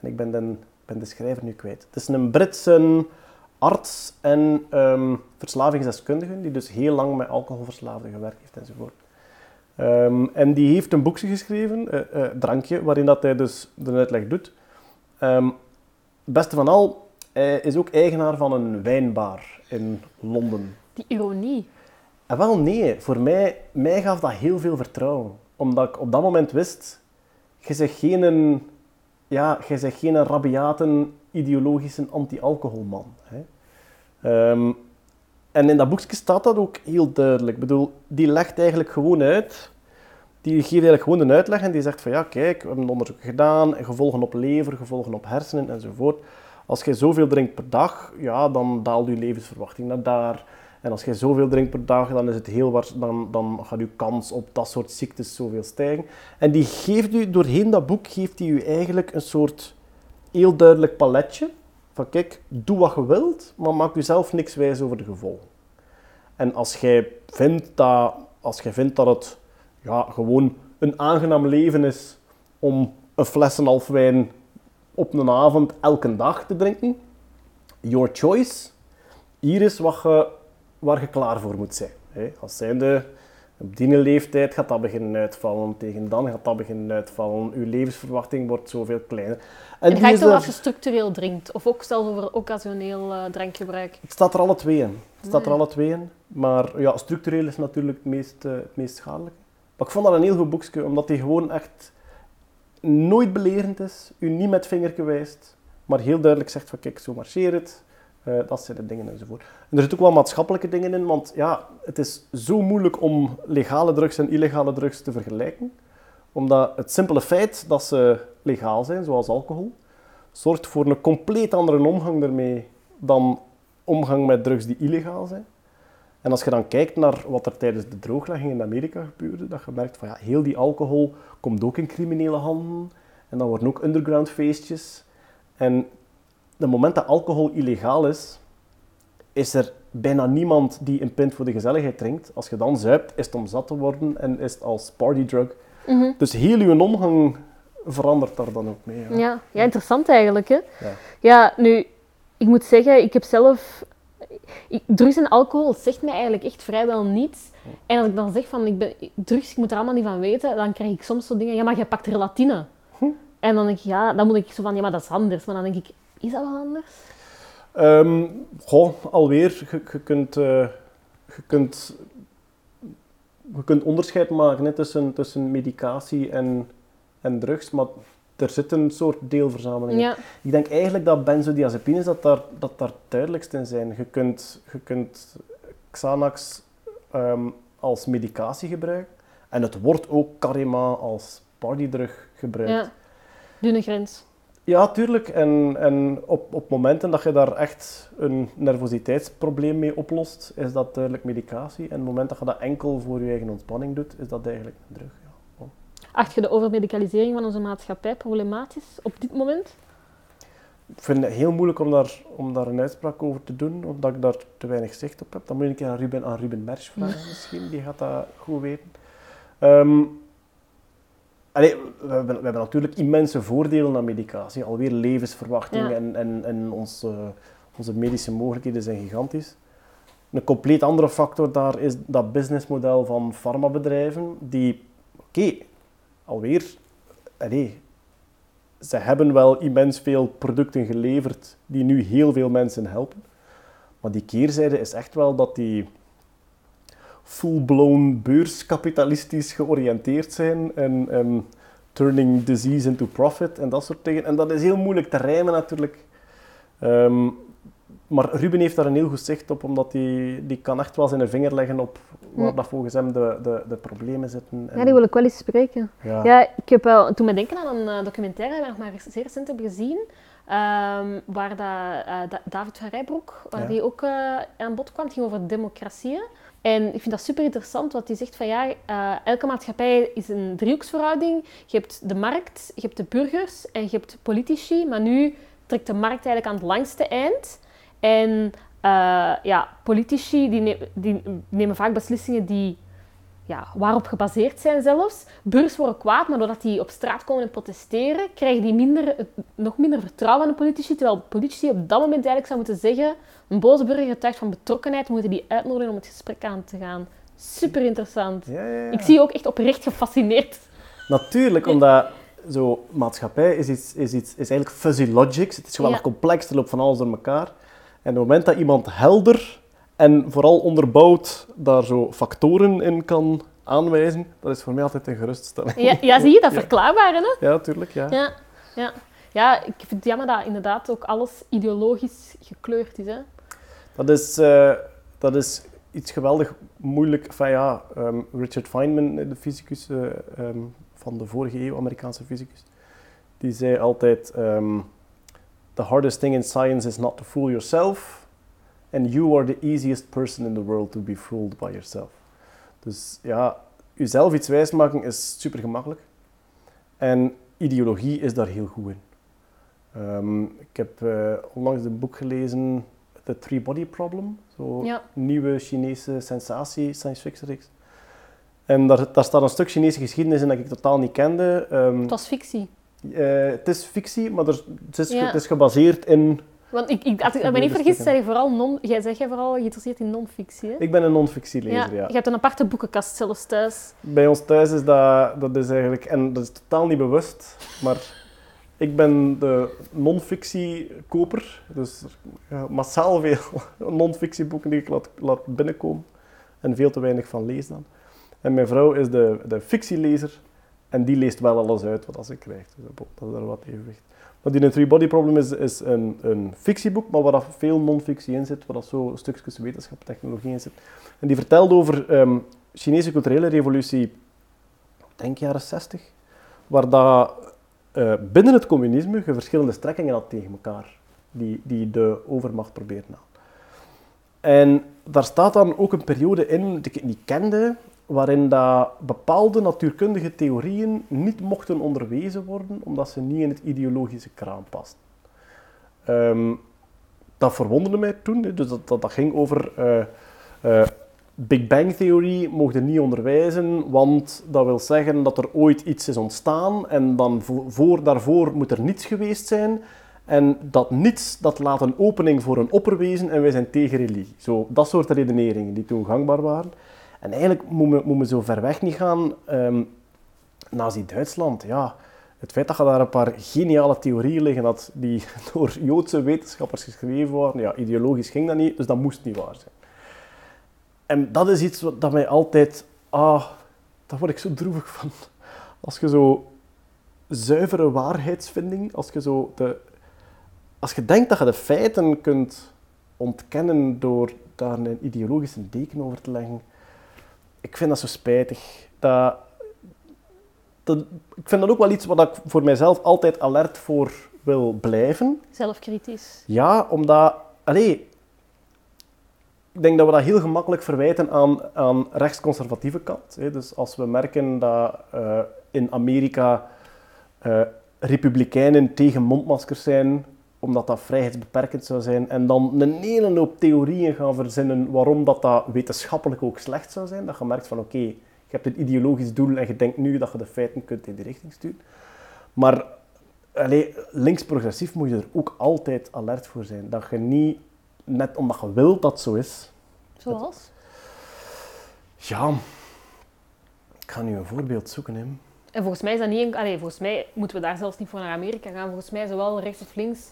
En ik ben, den, ben de schrijver nu kwijt. Het is een Britse arts en ehm, verslavingsdeskundige die dus heel lang met alcoholverslaafden gewerkt heeft enzovoort. Ehm, en die heeft een boekje geschreven, eh, eh, Drankje, waarin dat hij dus de uitleg doet. Het beste van al, hij is ook eigenaar van een wijnbar in Londen. Die ironie. En wel nee, voor mij, mij gaf dat heel veel vertrouwen. Omdat ik op dat moment wist, je bent geen, ja, je geen rabiate, ideologische anti-alcoholman. Ehm, en in dat boekje staat dat ook heel duidelijk. Ik bedoel, die legt eigenlijk gewoon uit, die geeft eigenlijk gewoon een uitleg en die zegt van ja, kijk, we hebben een onderzoek gedaan, gevolgen op lever, gevolgen op hersenen enzovoort. Als je zoveel drinkt per dag, ja, dan daalt je levensverwachting naar daar. En als je zoveel drinkt per dag, dan, is het heel waars- dan, dan gaat je kans op dat soort ziektes zoveel stijgen. En die geeft u, doorheen dat boek, geeft hij u eigenlijk een soort heel duidelijk paletje. Van kijk, doe wat je wilt, maar maak jezelf niks wijs over de gevolgen. En als jij vindt dat, als jij vindt dat het ja, gewoon een aangenaam leven is om een fles en half wijn op een avond elke dag te drinken, your choice. Hier is wat je, waar je klaar voor moet zijn. Als zijnde, op die leeftijd gaat dat beginnen uitvallen, tegen dan gaat dat beginnen uitvallen, je levensverwachting wordt zoveel kleiner. En die ga je toch als je structureel drinkt? Of ook zelfs over occasioneel eh, drankgebruik? Het staat er alle twee in. Het staat er alle twee in. Maar ja, structureel is natuurlijk het meest, eh, het meest schadelijk. Maar ik vond dat een heel goed boekje, omdat hij gewoon echt nooit belerend is, u niet met vingertje wijst, maar heel duidelijk zegt van kijk, zo marcheert het. Eh, dat zijn de dingen enzovoort. En er zitten ook wel maatschappelijke dingen in, want ja, het is zo moeilijk om legale drugs en illegale drugs te vergelijken. Omdat het simpele feit dat ze legaal zijn, zoals alcohol, zorgt voor een compleet andere omgang ermee dan omgang met drugs die illegaal zijn. En als je dan kijkt naar wat er tijdens de drooglegging in Amerika gebeurde, dat je merkt van ja, heel die alcohol komt ook in criminele handen. En dan worden ook underground feestjes. En het moment dat alcohol illegaal is, is er bijna niemand die een pint voor de gezelligheid drinkt. Als je dan zuipt, is het om zat te worden en is het als partydrug. Mhm. Dus heel je omgang verandert daar dan ook mee. Ja. Ja. ja, interessant eigenlijk. Hè? Ja. Ja, nu, ik moet zeggen, ik heb zelf... Ik, drugs en alcohol zegt mij eigenlijk echt vrijwel niets. En als ik dan zeg van, ik ben, drugs, ik moet er allemaal niet van weten, dan krijg ik soms zo dingen, ja, maar jij pakt relatine. En dan denk ik, ja, dan moet ik zo van, ja, maar dat is anders. Maar dan denk ik, is dat wel anders? Ehm, goh, alweer, je, je kunt, eh, je, kunt, je kunt onderscheid maken hè, tussen, tussen medicatie en, en drugs, maar er zit een soort deelverzameling in. Ja, Ik denk eigenlijk dat benzodiazepines dat daar, dat daar duidelijkst in zijn. Je kunt, je kunt Xanax ehm, als medicatie gebruiken en het wordt ook Carema als partydrug gebruikt. ja. Dunne grens. Ja, tuurlijk. En, en op, op momenten dat je daar echt een nervositeitsprobleem mee oplost, is dat duidelijk medicatie. En op het moment dat je dat enkel voor je eigen ontspanning doet, is dat eigenlijk een drug. Ja. Acht je de overmedicalisering van onze maatschappij problematisch op dit moment? Ik vind het heel moeilijk om daar, om daar een uitspraak over te doen, omdat ik daar te weinig zicht op heb. Dan moet keer aan Ruben, aan Ruben Mersch vragen misschien, die gaat dat goed weten. Ehm, Allee, we, hebben, we hebben natuurlijk immense voordelen aan medicatie. Alweer levensverwachting Ja. en, en, en ons, eh, onze medische mogelijkheden zijn gigantisch. Een compleet andere factor daar is dat businessmodel van farmabedrijven, die, oké, alweer, allee, ze hebben wel immens veel producten geleverd die nu heel veel mensen helpen. Maar die keerzijde is echt wel dat die full-blown beurskapitalistisch georiënteerd zijn en, en turning disease into profit en dat soort dingen. En dat is heel moeilijk te rijmen natuurlijk. Ehm, maar Ruben heeft daar een heel goed zicht op, omdat die, die kan echt wel zijn vinger leggen op waar Ja. dat volgens hem de, de, de problemen zitten. En- Ja, die wil ik wel eens spreken. ja. Ja, ik heb wel toen me denken aan een eh, documentaire die we nog maar zeer recent hebben gezien. ehm, waar dat, eh, Da- David van Rijbroek, waar Ja. die ook eh, aan bod kwam. Het ging over democratieën. En ik vind dat super interessant, want hij zegt van ja, eh, elke maatschappij is een driehoeksverhouding. Je hebt de markt, je hebt de burgers en je hebt politici. Maar nu trekt de markt eigenlijk aan het langste eind. En eh, ja, politici die, die nemen vaak beslissingen die ja, waarop gebaseerd zijn zelfs. Burgers worden kwaad, maar doordat die op straat komen en protesteren, krijgen die minder, nog minder vertrouwen aan de politici. Terwijl politici op dat moment eigenlijk zou moeten zeggen, een boze burger getuigt van betrokkenheid, we moeten die uitnodigen om het gesprek aan te gaan. Super interessant. Ja, ja, ja. Ik zie je ook echt oprecht gefascineerd. Natuurlijk, omdat zo, maatschappij is, iets, is, iets, is eigenlijk fuzzy logics. Het is Ja. complex, er loopt van alles door elkaar. En op het moment dat iemand helder en vooral onderbouwd daar zo factoren in kan aanwijzen, dat is voor mij altijd een geruststelling. Ja, ja zie je, dat verklaarbaar, hè? Ja, tuurlijk, ja. Ja, ja. ja, ik vind het jammer dat inderdaad ook alles ideologisch gekleurd is. Hè? Dat is, eh, dat is iets geweldig moeilijk. Enfin, ja, ehm, Richard Feynman, de fysicus eh, ehm, van de vorige eeuw, Amerikaanse fysicus, die zei altijd: ehm, The hardest thing in science is not to fool yourself, and you are the easiest person in the world to be fooled by yourself. Dus ja, jezelf iets wijsmaken is super gemakkelijk. En ideologie is daar heel goed in. Ehm, ik heb eh, onlangs een boek gelezen, The Three Body Problem. Zo Ja. nieuwe Chinese sensatie, science fiction reeks. En daar, daar staat een stuk Chinese geschiedenis in dat ik totaal niet kende. Ehm, Het was fictie. eh, het is fictie, maar er, het, is, ge- Ja. het is gebaseerd in... Want ik, ik, als ik me niet vergis, zei je vooral non, jij zegt jij vooral geïnteresseerd in non-fictie. Hè? Ik ben een non-fictielezer, ja, ja. Je hebt een aparte boekenkast zelfs thuis. Bij ons thuis is dat, dat is eigenlijk... En dat is totaal niet bewust, maar ik ben de non-fictiekoper. Dus ja, massaal veel non-fictieboeken die ik laat, laat binnenkomen. En veel te weinig van lees dan. En mijn vrouw is de, de fictielezer. En die leest wel alles uit wat ze krijgt. Dus dat dat is daar wat evenwicht. Maar die Three Body Problem is, is een, een fictieboek, maar waar veel non-fictie in zit, waar dat zo stukjes wetenschap, technologie in zit. En die vertelt over ehm Chinese culturele revolutie, denk jaren 60, waar dat, eh, binnen het communisme je verschillende strekkingen had tegen elkaar, die, die de overmacht probeerden aan. En daar staat dan ook een periode in die ik niet kende, waarin dat bepaalde natuurkundige theorieën niet mochten onderwezen worden, omdat ze niet in het ideologische kraan pasten. Ehm, dat verwonderde mij toen, dus dat, dat, ging over eh, eh, Big Bang Theorie mochten niet onderwijzen, want dat wil zeggen dat er ooit iets is ontstaan en dan vo- voor, daarvoor moet er niets geweest zijn. En dat niets, dat laat een opening voor een opperwezen en wij zijn tegen religie. Zo, dat soort redeneringen die toen gangbaar waren. En eigenlijk moet men, moet men zo ver weg niet gaan. ehm Nazi-Duitsland, ja. Het feit dat je daar een paar geniale theorieën liggen had die door Joodse wetenschappers geschreven waren, ja, ideologisch ging dat niet, dus dat moest niet waar zijn. En dat is iets wat dat mij altijd... Ah, daar word ik zo droevig van. Als je zo zuivere waarheidsvinding, als je zo de... Als je denkt dat je de feiten kunt ontkennen door daar een ideologische deken over te leggen, ik vind dat zo spijtig. Dat, dat, ik vind dat ook wel iets wat ik voor mijzelf altijd alert voor wil blijven. Zelfkritisch. Ja, omdat... Allee, ik denk dat we dat heel gemakkelijk verwijten aan, aan rechtsconservatieve kant. Hè. Dus als we merken dat eh, in Amerika eh, republikeinen tegen mondmaskers zijn, omdat dat vrijheidsbeperkend zou zijn, en dan een hele hoop theorieën gaan verzinnen waarom dat, dat wetenschappelijk ook slecht zou zijn, dat je merkt van oké, je hebt een ideologisch doel en je denkt nu dat je de feiten kunt in die richting sturen. Maar links-progressief moet je er ook altijd alert voor zijn. Dat je niet, net omdat je wilt dat zo is... Zoals? Ja, ik ga nu een voorbeeld zoeken. Hè. En volgens mij is dat niet... Allee, volgens mij moeten we daar zelfs niet voor naar Amerika gaan. Volgens mij, zowel rechts of links,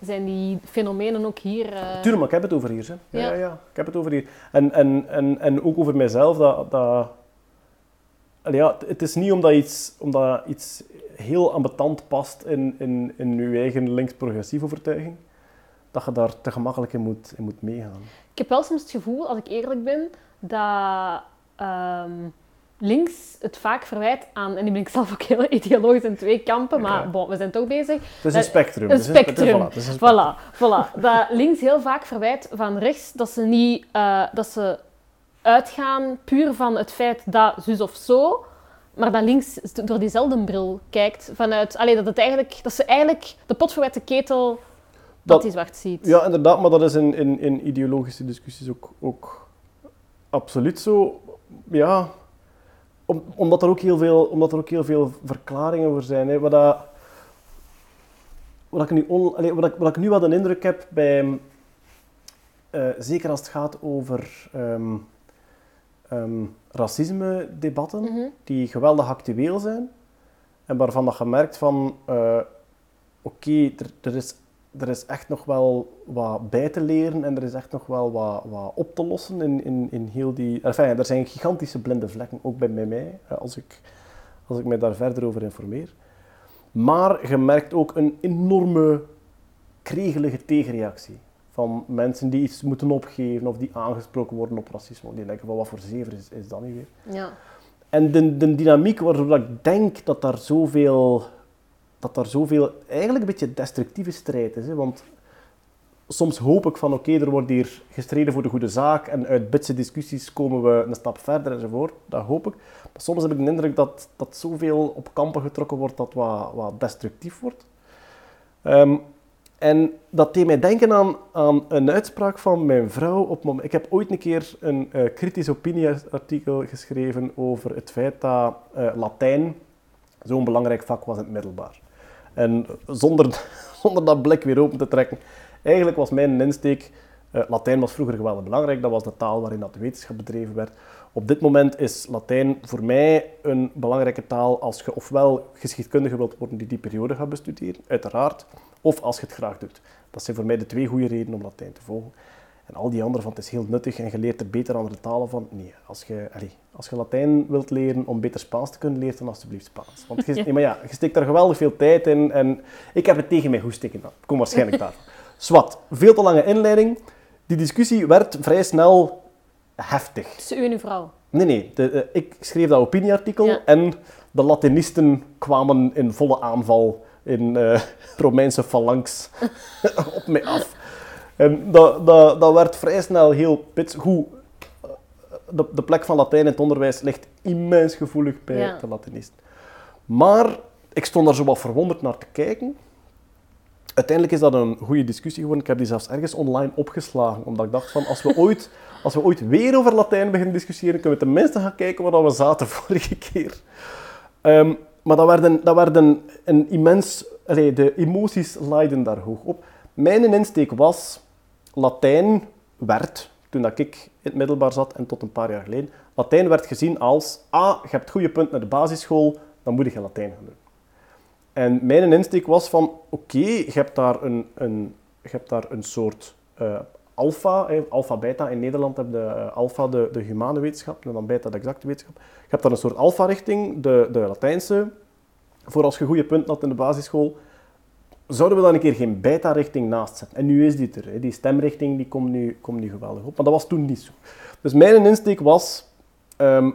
zijn die fenomenen ook hier... eh, Tuurlijk, maar ik heb het over hier. Hè. Ja, Ja. ik heb het over hier. En, en, en, en ook over mijzelf. Dat, dat, Allee, ja, het is niet omdat iets, omdat iets heel ambetant past in, in, in je eigen links-progressieve overtuiging, dat je daar te gemakkelijk in moet, in moet meegaan. Ik heb wel soms het gevoel, als ik eerlijk ben, dat ehm, links het vaak verwijt aan... En nu ben ik zelf ook heel ideologisch in twee kampen, maar Ja. bon, we zijn toch bezig. Het is een Dat- spectrum. Een spectrum. een spectrum. Voilà, voilà. Dat links heel vaak verwijt van rechts dat ze niet eh, dat ze uitgaan puur van het feit dat zus of zo, maar dat links door diezelfde bril kijkt vanuit, allee, dat het eigenlijk, dat ze eigenlijk de potverwette ketel dat, Dat- die zwart ziet. Ja, inderdaad, maar dat is in, in, in ideologische discussies ook, ook absoluut zo. Ja, om, omdat, er ook heel veel, omdat er ook heel veel verklaringen voor zijn. Hè. Wat, dat, wat, ik nu on, wat, ik, wat ik nu wel de indruk heb bij, eh, zeker als het gaat over ehm, racisme-debatten, Mhm. die geweldig actueel zijn en waarvan dat je merkt van, eh, oké, er, er, is, er is echt nog wel wat bij te leren en er is echt nog wel wat, wat op te lossen in, in, in heel die... Enfin, er zijn gigantische blinde vlekken, ook bij mij, als ik, als ik mij daar verder over informeer. Maar je merkt ook een enorme kregelige tegenreactie van mensen die iets moeten opgeven of die aangesproken worden op racisme. Die denken van wat voor zever is, is dat nu weer? Ja. En de, de dynamiek waardoor ik denk dat daar zoveel, dat daar zoveel eigenlijk een beetje destructieve strijd is. Hè? Want soms hoop ik van oké, er wordt hier gestreden voor de goede zaak en uit bitse discussies komen we een stap verder enzovoort. Dat hoop ik. Maar soms heb ik de indruk dat, dat zoveel op kampen getrokken wordt dat wat, wat destructief wordt. Ehm, en dat deed mij denken aan, aan een uitspraak van mijn vrouw. Op ik heb ooit een keer een eh, kritisch opinieartikel geschreven over het feit dat eh, Latijn zo'n belangrijk vak was in het middelbaar. En zonder, zonder dat blik weer open te trekken, eigenlijk was mijn insteek, eh, Latijn was vroeger geweldig belangrijk, dat was de taal waarin dat wetenschap bedreven werd. Op dit moment is Latijn voor mij een belangrijke taal als je ofwel geschiedkundige wilt worden die die periode gaat bestuderen, uiteraard, of als je het graag doet. Dat zijn voor mij de twee goede redenen om Latijn te volgen. En al die andere van het is heel nuttig en je leert er beter andere talen van. Nee, als je, allee, als je Latijn wilt leren om beter Spaans te kunnen, leer dan alsjeblieft Spaans. Want je, Ja. nee, maar ja, je steekt daar geweldig veel tijd in en ik heb het tegen mijn goesting aan. Ik kom waarschijnlijk daarvan. Swat, veel te lange inleiding. Die discussie werd vrij snel heftig. Tussen u en uw vrouw. Nee, nee. De, eh, ik schreef dat opinieartikel Ja. en de Latinisten kwamen in volle aanval in eh, Romeinse phalanx op mij af. En dat, dat, dat werd vrij snel heel pits. Hoe, eh, de, de plek van Latijn in het onderwijs ligt immens gevoelig bij Ja. de Latinisten. Maar ik stond daar zo wat verwonderd naar te kijken. Uiteindelijk is dat een goede discussie geworden. Ik heb die zelfs ergens online opgeslagen, omdat ik dacht van als we ooit, als we ooit weer over Latijn beginnen discussiëren, kunnen we tenminste gaan kijken waar we zaten vorige keer. Ehm, maar dat werd, een, dat werd een, immens... allee, de emoties laaiden daar hoog op. Mijn insteek was, Latijn werd, toen dat ik in het middelbaar zat en tot een paar jaar geleden, Latijn werd gezien als, ah, je hebt goede punten naar de basisschool, dan moet je Latijn gaan doen. En mijn insteek was van, oké, je hebt daar een, een, je hebt daar een soort eh alfa, hè, alpha-beta. In Nederland heb je eh, alpha de, de humane wetenschap en dan beta de exacte wetenschap. Je hebt daar een soort alfa-richting, de, de Latijnse, voor als je goede punten had in de basisschool. Zouden we dan een keer geen beta-richting naast zetten? En nu is die er. Hè. Die stemrichting die komt, nu, komt nu geweldig op. Maar dat was toen niet zo. Dus mijn insteek was... ehm,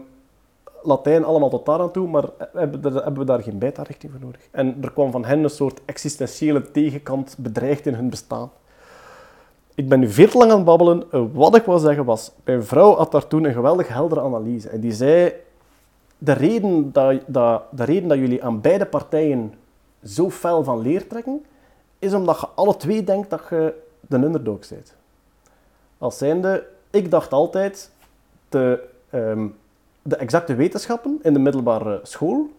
Latijn allemaal tot daar aan toe, maar hebben, we- daar geen beta-richting voor nodig. En er kwam van hen een soort existentiële tegenkant bedreigd in hun bestaan. Ik ben nu veel te lang aan het babbelen. Eh, Wat ik wil zeggen was, mijn vrouw had daar toen een geweldig heldere analyse. En die zei, de reden dat, de reden dat jullie aan beide partijen zo fel van leer trekken, is omdat je alle twee denkt dat je de underdog bent. Als zijnde, ik dacht altijd, de, ehm, de exacte wetenschappen in de middelbare school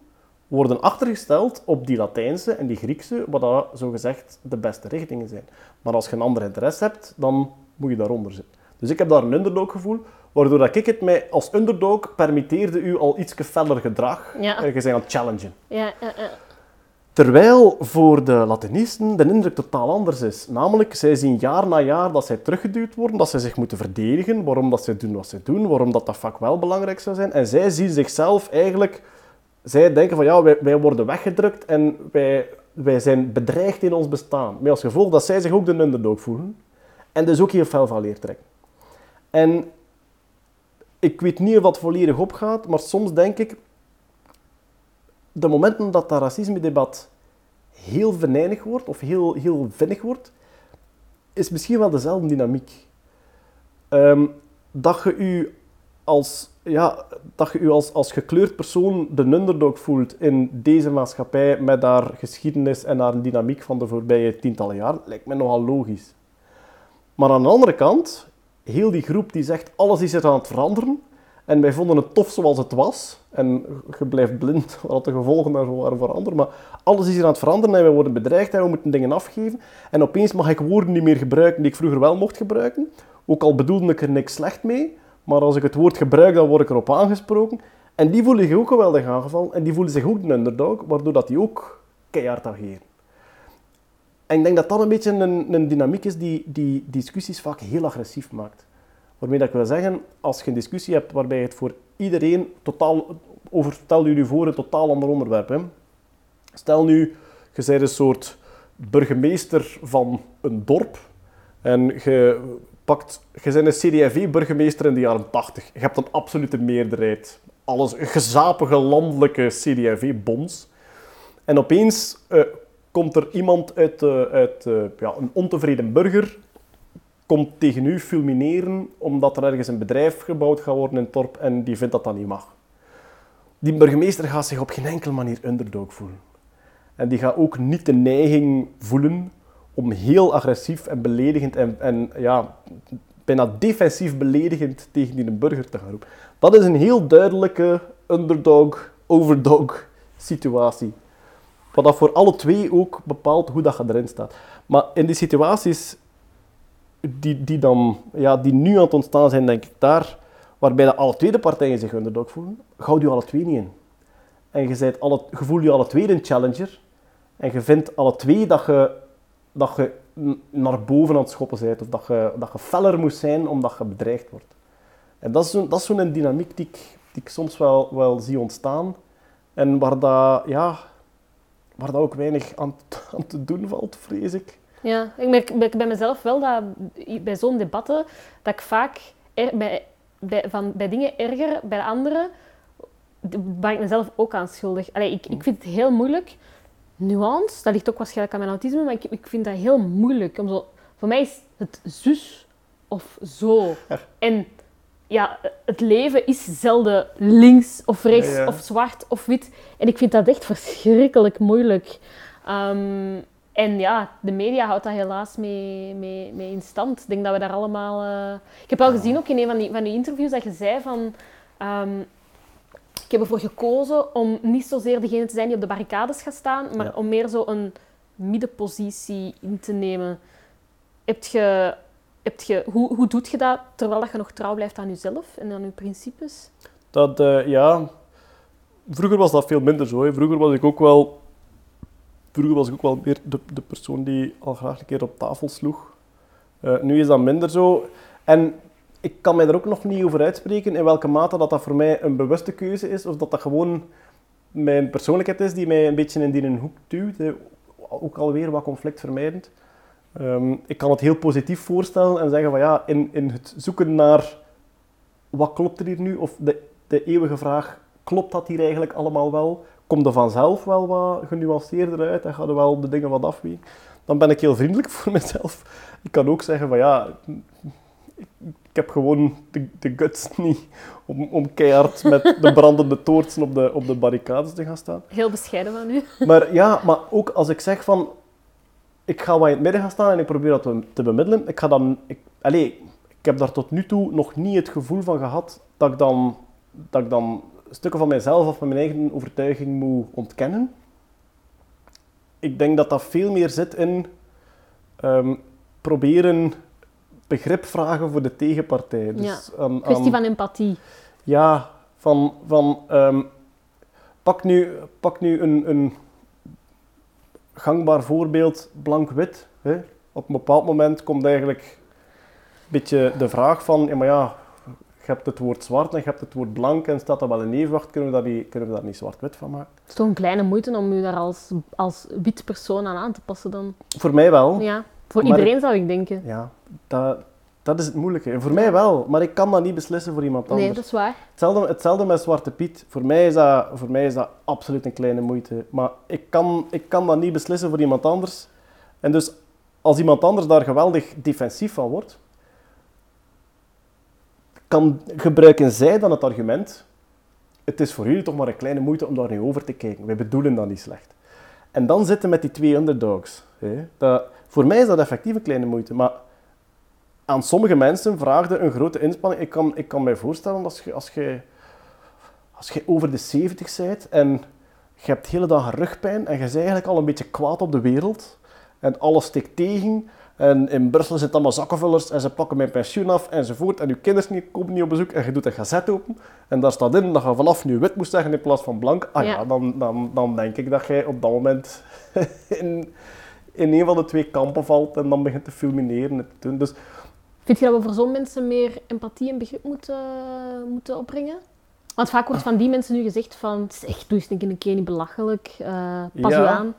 worden achtergesteld op die Latijnse en die Griekse, wat dat zogezegd de beste richtingen zijn. Maar als je een ander interesse hebt, dan moet je daaronder zitten. Dus ik heb daar een underdog gevoel, waardoor dat ik het mij als underdog permitteerde u al iets feller gedrag. Ja. En je bent aan het challengen. Ja, ja, ja. Terwijl voor de Latinisten de indruk totaal anders is. Namelijk, zij zien jaar na jaar dat zij teruggeduwd worden, dat zij zich moeten verdedigen, waarom dat zij doen wat zij doen, waarom dat, dat vak wel belangrijk zou zijn. En zij zien zichzelf eigenlijk... Zij denken van, ja, wij, wij worden weggedrukt en wij, wij zijn bedreigd in ons bestaan. Met als gevolg dat zij zich ook de underdog voelen. En dus ook heel fel van leer trekken. En ik weet niet of dat volledig opgaat, maar soms denk ik, de momenten dat dat racisme-debat heel venijnig wordt, of heel, heel vinnig wordt, is misschien wel dezelfde dynamiek. Ehm, dat je u als, ja, dat je u als, als gekleurd persoon de underdog voelt in deze maatschappij met haar geschiedenis en haar dynamiek van de voorbije tientallen jaar, lijkt me nogal logisch. Maar aan de andere kant, heel die groep die zegt alles is er aan het veranderen, en wij vonden het tof zoals het was. En je blijft blind wat de gevolgen daarvan waren voor anderen. Maar alles is hier aan het veranderen en wij worden bedreigd en we moeten dingen afgeven. En opeens mag ik woorden niet meer gebruiken die ik vroeger wel mocht gebruiken. Ook al bedoelde ik er niks slecht mee. Maar als ik het woord gebruik, dan word ik erop aangesproken. En die voelen zich ook geweldig aangevallen. En die voelen zich ook de underdog, waardoor dat die ook keihard ageren. En ik denk dat dat een beetje een, een dynamiek is die, die discussies vaak heel agressief maakt. Waarmee dat ik wil zeggen, als je een discussie hebt waarbij het voor iedereen totaal, over, stel je nu voor een totaal ander onderwerp. Hè. Stel nu, je bent een soort burgemeester van een dorp en je pakt, je bent een CD&V-burgemeester in de jaren 80. Je hebt een absolute meerderheid. Alles, gezapige landelijke CD&V-bonds. En opeens uh, komt er iemand uit, uit ja, een ontevreden burger komt tegen u fulmineren omdat er ergens een bedrijf gebouwd gaat worden in Torp en die vindt dat dat niet mag. Die burgemeester gaat zich op geen enkele manier underdog voelen. En die gaat ook niet de neiging voelen om heel agressief en beledigend en, en ja, bijna defensief beledigend tegen die burger te gaan roepen. Dat is een heel duidelijke underdog, overdog situatie. Wat dat voor alle twee ook bepaalt hoe dat je erin staat. Maar in die situaties die, die, dan, ja, die nu aan het ontstaan zijn, denk ik, daar, waarbij de alle twee de partijen zich underdog voelen, houd je alle twee niet in. En je, bent alle, je voelt je alle twee een challenger. En je vindt alle twee dat je, dat je naar boven aan het schoppen bent. Of dat je, dat je feller moet zijn omdat je bedreigd wordt. En dat is zo'n zo dynamiek die ik, die soms wel, wel zie ontstaan. En waar dat, ja, waar dat ook weinig aan, aan te doen valt, vrees ik. Ja, ik merk, bij mezelf wel dat bij zo'n debatten dat ik vaak bij, bij, van, bij dingen erger, bij anderen ben ik mezelf ook aan schuldig. Allee, ik, ik vind het heel moeilijk. Nuance, dat ligt ook waarschijnlijk aan mijn autisme, maar ik, ik vind dat heel moeilijk. Om zo, voor mij is het zus of zo. En ja, het leven is zelden links of rechts of zwart of wit. En ik vind dat echt verschrikkelijk moeilijk. Um, en ja, de media houdt dat helaas mee, mee, mee in stand. Ik denk dat we daar allemaal... Uh... Ik heb wel gezien ook in een van die, van die interviews dat je zei van... Um, ik heb ervoor gekozen om niet zozeer degene te zijn die op de barricades gaat staan, maar ja. om meer zo een middenpositie in te nemen. Heb je, heb je, hoe, hoe doet je dat terwijl dat je nog trouw blijft aan jezelf en aan je principes? Dat, uh, ja... Vroeger was dat veel minder zo. Hè. Vroeger was ik ook wel Vroeger was ik ook wel meer de, de persoon die al graag een keer op tafel sloeg. Uh, nu is dat minder zo. En ik kan mij er ook nog niet over uitspreken in welke mate dat, dat voor mij een bewuste keuze is, of dat dat gewoon mijn persoonlijkheid is die mij een beetje in die hoek duwt. Ook alweer wat conflictvermijdend. Um, ik kan het heel positief voorstellen en zeggen van ja, in, in het zoeken naar wat klopt er hier nu, of de, de eeuwige vraag, klopt dat hier eigenlijk allemaal wel? Komt er vanzelf wel wat genuanceerder uit en gaat er wel de dingen wat afwegen. Dan ben ik heel vriendelijk voor mezelf. Ik kan ook zeggen van ja, ik heb gewoon de, de guts niet om, om keihard met de brandende toortsen op de, op de barricades te gaan staan. Heel bescheiden van u. Maar ja, maar ook als ik zeg van, ik ga wat in het midden gaan staan en ik probeer dat te bemiddelen, ik ga dan, ik, allez, ik heb daar tot nu toe nog niet het gevoel van gehad dat ik dan dat ik dan stukken van mijzelf of van mijn eigen overtuiging moet ontkennen. Ik denk dat dat veel meer zit in ehm, proberen begrip vragen voor de tegenpartij. Dus ja, kwestie van empathie. Ja, van, van ehm, pak nu, pak nu een, een gangbaar voorbeeld, blank-wit. Op een bepaald moment komt eigenlijk een beetje de vraag van, ja, maar ja, je hebt het woord zwart en je hebt het woord blank en staat dat wel in evenwicht, kunnen we, dat niet, kunnen we daar niet zwart-wit van maken? Het is toch een kleine moeite om je daar als, als wit persoon aan aan te passen dan? Voor mij wel. Ja, voor iedereen zou ik denken. Ja, dat, dat is het moeilijke. Voor mij wel, maar ik kan dat niet beslissen voor iemand anders. Nee, dat is waar. Hetzelfde, hetzelfde met Zwarte Piet. Voor mij, is dat, voor mij is dat absoluut een kleine moeite. Maar ik kan, ik kan dat niet beslissen voor iemand anders. En dus als iemand anders daar geweldig defensief van wordt, kan, gebruiken zij dan het argument, het is voor jullie toch maar een kleine moeite om daar nu over te kijken. Wij bedoelen dat niet slecht. En dan zitten met die twee underdogs. Hè. Dat, voor mij is dat effectief een kleine moeite, maar aan sommige mensen vraagde een grote inspanning. Ik kan, ik kan mij voorstellen, als je, als, je, als je over de 70 bent en je hebt de hele dag rugpijn en je bent eigenlijk al een beetje kwaad op de wereld en alles stikt tegen en in Brussel zitten allemaal zakkenvullers en ze pakken mijn pensioen af enzovoort. En je kinderen komen niet op bezoek en je doet een gazet open. En daar staat in dat je vanaf nu wit moest zeggen in plaats van blank. Ah ja, dan, dan, dan denk ik dat jij op dat moment in, in een van de twee kampen valt en dan begint te fulmineren en te doen. Dus, Vind je dat we voor zo'n mensen meer empathie en begrip moeten, moeten opbrengen? Want vaak wordt van die mensen nu gezegd van, zeg, doe eens een keer niet belachelijk, uh, pas ja. u aan.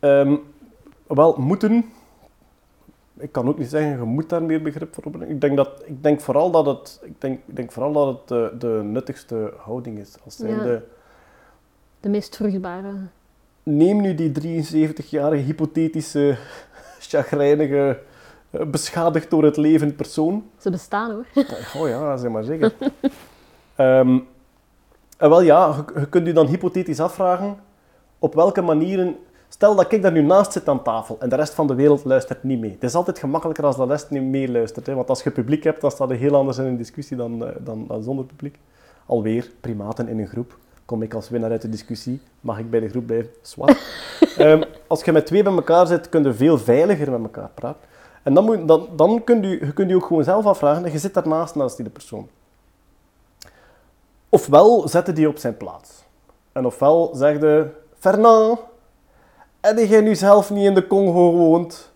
Um, wel, moeten ik kan ook niet zeggen, je moet daar meer begrip voor opbrengen. Ik denk, dat, ik denk vooral dat het, ik denk, ik denk vooral dat het de, de nuttigste houding is. Als ja. de, de meest vruchtbare. Neem nu die 73-jarige hypothetische, chagrijnige, eh, beschadigd door het leven persoon. Ze bestaan hoor. Oh ja, zeg maar zeker. um, en wel ja, je, je kunt je dan hypothetisch afvragen op welke manieren Stel dat ik daar nu naast zit aan tafel en de rest van de wereld luistert niet mee. Het is altijd gemakkelijker als de rest niet meeluistert. Hè? Want als je publiek hebt, dan staat het heel anders in een discussie dan, eh, dan, dan zonder publiek. Alweer, primaten in een groep. Kom ik als winnaar uit de discussie? Mag ik bij de groep blijven? Zwart. um, als je met twee bij elkaar zit, kun je veel veiliger met elkaar praten. En dan, moet, dan, dan kun je, je kunt je ook gewoon zelf afvragen, je zit daarnaast naast die persoon. Ofwel zette die op zijn plaats. En ofwel zegde, Fernand, en jij nu zelf niet in de Congo gewoond?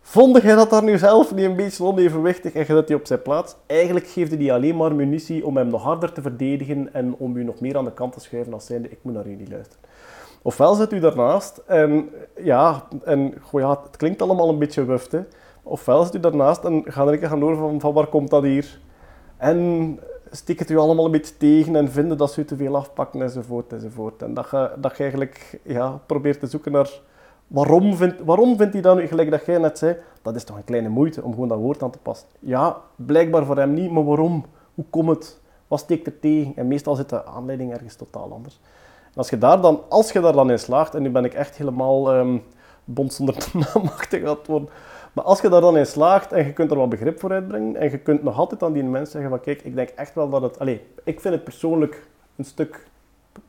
Vond jij dat daar nu zelf niet een beetje onevenwichtig en je zet die op zijn plaats? Eigenlijk geeft hij alleen maar munitie om hem nog harder te verdedigen en om u nog meer aan de kant te schuiven als zijnde, ik moet naar u niet luisteren. Ofwel zit u daarnaast en ja, en, goh, ja het klinkt allemaal een beetje wuft, hè. Ofwel zit u daarnaast en ga er gaan horen van, van waar komt dat hier? En stikt het u allemaal een beetje tegen en vinden dat ze u te veel afpakken enzovoort enzovoort. En dat je, dat je eigenlijk ja, probeert te zoeken naar waarom vindt, waarom vindt hij dan, gelijk dat jij net zei, dat is toch een kleine moeite om gewoon dat woord aan te passen. Ja, blijkbaar voor hem niet, maar waarom? Hoe komt het? Wat steekt er tegen? En meestal zit de aanleiding ergens totaal anders. En als je daar dan, als je daar dan in slaagt, en nu ben ik echt helemaal um, bond zonder naamachtig aan het worden, maar als je daar dan in slaagt en je kunt er wat begrip voor uitbrengen en je kunt nog altijd aan die mensen zeggen van kijk, ik denk echt wel dat het... Allez, ik vind het persoonlijk een stuk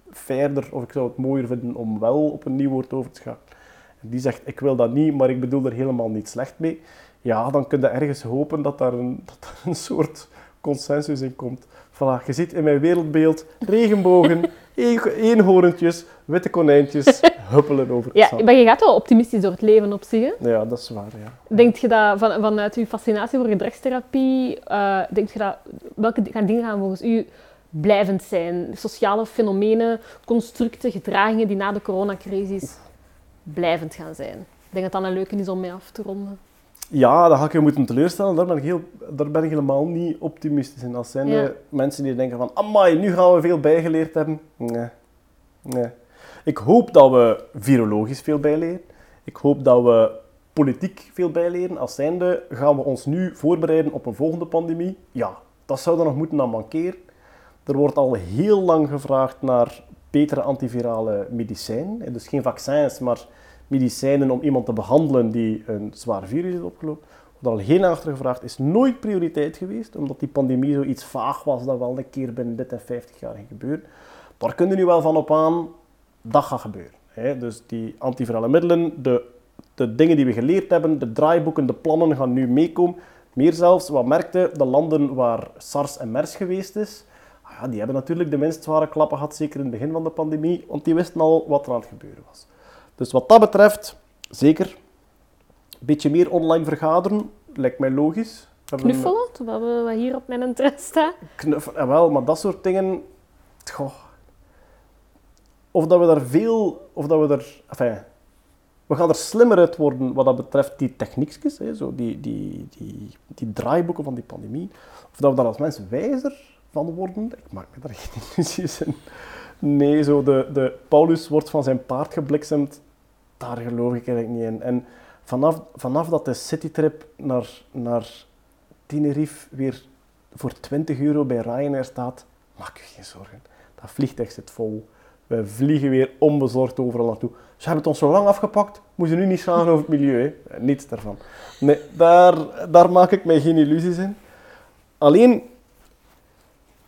verder of ik zou het mooier vinden om wel op een nieuw woord over te gaan. Die zegt ik wil dat niet, maar ik bedoel er helemaal niet slecht mee. Ja, dan kun je ergens hopen dat daar een, dat een soort consensus in komt. Voilà, je ziet in mijn wereldbeeld regenbogen, eenhoorntjes, witte konijntjes huppelen over het ja, zand. Maar je gaat wel optimistisch door het leven op zich, hè? Ja, dat is waar, ja. Denk je dat van, vanuit je fascinatie voor gedragstherapie, uh, denk je dat, welke gaan dingen gaan volgens u blijvend zijn? Sociale fenomenen, constructen, gedragingen die na de coronacrisis blijvend gaan zijn? Ik denk dat dat een leuke is om mee af te ronden. Ja, dat ga ik je moeten teleurstellen. Daar ben ik, heel, daar ben ik helemaal niet optimistisch in. Als zijn de mensen die denken van, amai, nu gaan we veel bijgeleerd hebben. Nee. nee. Ik hoop dat we virologisch veel bijleren. Ik hoop dat we politiek veel bijleren. Als zijnde gaan we ons nu voorbereiden op een volgende pandemie. Ja, dat zou er nog moeten aan mankeren. Er wordt al heel lang gevraagd naar betere antivirale medicijnen. Dus geen vaccins, maar medicijnen om iemand te behandelen die een zwaar virus heeft opgelopen. Er er al heel lang achter gevraagd, is nooit prioriteit geweest, omdat die pandemie zoiets vaag was dat wel een keer binnen dit en 50 jaar ging gebeuren. Daar kun je nu wel van op aan, dat gaat gebeuren. Hè. Dus die antivirale middelen, de, de dingen die we geleerd hebben, de draaiboeken, de plannen gaan nu meekomen. Meer zelfs, wat merkte, de landen waar SARS en MERS geweest is, ah ja, die hebben natuurlijk de minst zware klappen gehad, zeker in het begin van de pandemie, want die wisten al wat er aan het gebeuren was. Dus wat dat betreft, zeker. Een beetje meer online vergaderen, lijkt mij logisch. Knuffelen, wat, we- hier op mijn interesse staat. Knuffelen, wel, maar dat soort dingen... Goh. Of dat we daar veel... Of dat we er... We gaan er slimmer uit worden wat dat betreft die techniekjes, hè, zo die, die, die, die draaiboeken van die pandemie. Of dat we daar als mensen wijzer van worden. Ik maak me daar geen illusies in. Nee, zo de, de Paulus wordt van zijn paard gebliksemd. Daar geloof ik eigenlijk niet in. En vanaf, vanaf dat de citytrip naar, naar Tenerife weer voor 20 euro bij Ryanair staat, maak je geen zorgen. Dat vliegtuig zit vol. We vliegen weer onbezorgd overal naartoe. Ze hebben het ons zo lang afgepakt, moeten nu niet schagen over het milieu. Hè. Niets daarvan. Nee, daar, daar maak ik mij geen illusies in. Alleen,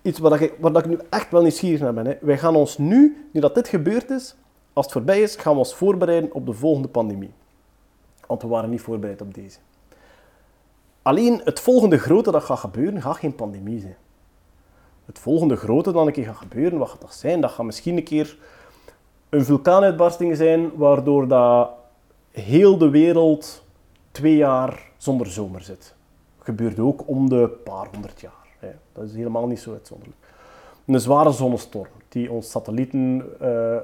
iets waar, ik, waar ik nu echt wel nieuwsgierig naar ben. Hè. Wij gaan ons nu, nu dat dit gebeurd is, als het voorbij is, gaan we ons voorbereiden op de volgende pandemie. Want we waren niet voorbereid op deze. Alleen het volgende grote dat gaat gebeuren, gaat geen pandemie zijn. Het volgende grote dat een keer gaat gebeuren, wat gaat dat zijn? Dat gaat misschien een keer een vulkaanuitbarsting zijn, waardoor dat heel de wereld twee jaar zonder zomer zit. Gebeurt ook om de paar honderd jaar. Hè. Dat is helemaal niet zo uitzonderlijk. Een zware zonnestorm die ons satellieten eh, eh,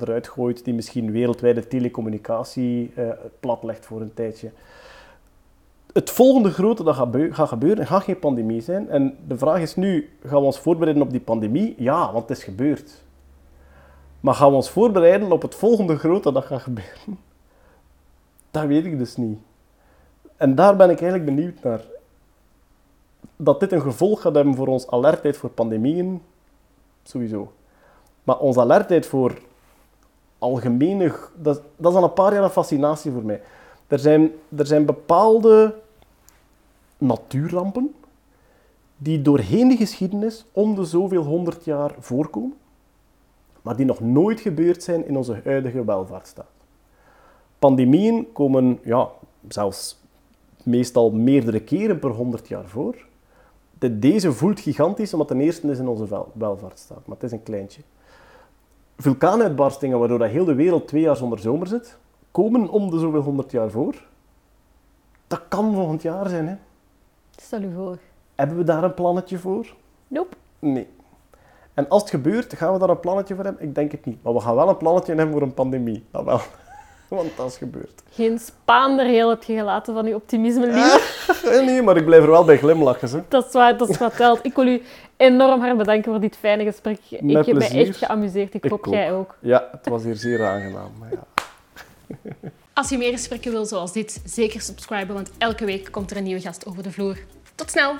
eruit gooit, die misschien wereldwijde telecommunicatie eh, platlegt voor een tijdje het volgende grote dat gaat, beu- gaat gebeuren gaat geen pandemie zijn. En de vraag is nu, gaan we ons voorbereiden op die pandemie? Ja, want het is gebeurd. Maar gaan we ons voorbereiden op het volgende grote dat gaat gebeuren? Dat weet ik dus niet. En daar ben ik eigenlijk benieuwd naar. Dat dit een gevolg gaat hebben voor ons alertheid voor pandemieën, sowieso. Maar onze alertheid voor algemene... Dat, dat is al een paar jaar een fascinatie voor mij. Er zijn, er zijn bepaalde natuurrampen die doorheen de geschiedenis om de zoveel honderd jaar voorkomen, maar die nog nooit gebeurd zijn in onze huidige welvaartsstaat. Pandemieën komen ja, zelfs meestal meerdere keren per honderd jaar voor. De, deze voelt gigantisch, omdat ten eerste is in onze wel, welvaartsstaat, maar het is een kleintje. Vulkaanuitbarstingen, waardoor dat heel de wereld twee jaar zonder zomer zit, komen om de zoveel honderd jaar voor. Dat kan volgend jaar zijn. Hè? Stel u voor. Hebben we daar een plannetje voor? Nope. Nee. En als het gebeurt, gaan we daar een plannetje voor hebben? Ik denk het niet. Maar we gaan wel een plannetje hebben voor een pandemie. Dat wel. Want dat is gebeurd. Geen spaander heel heb je gelaten van uw optimisme, lief. Eh, Nee, maar ik blijf er wel bij glimlachen. Hè. Dat is waar, dat is wat telt. Ik wil u enorm hard bedanken voor dit fijne gesprek. ik Met heb me echt geamuseerd. Ik, Ik hoop ook. jij ook. Ja, het was hier zeer aangenaam. Maar ja. Als je meer gesprekken wil zoals dit, zeker subscriben, want elke week komt er een nieuwe gast over de vloer. Tot snel!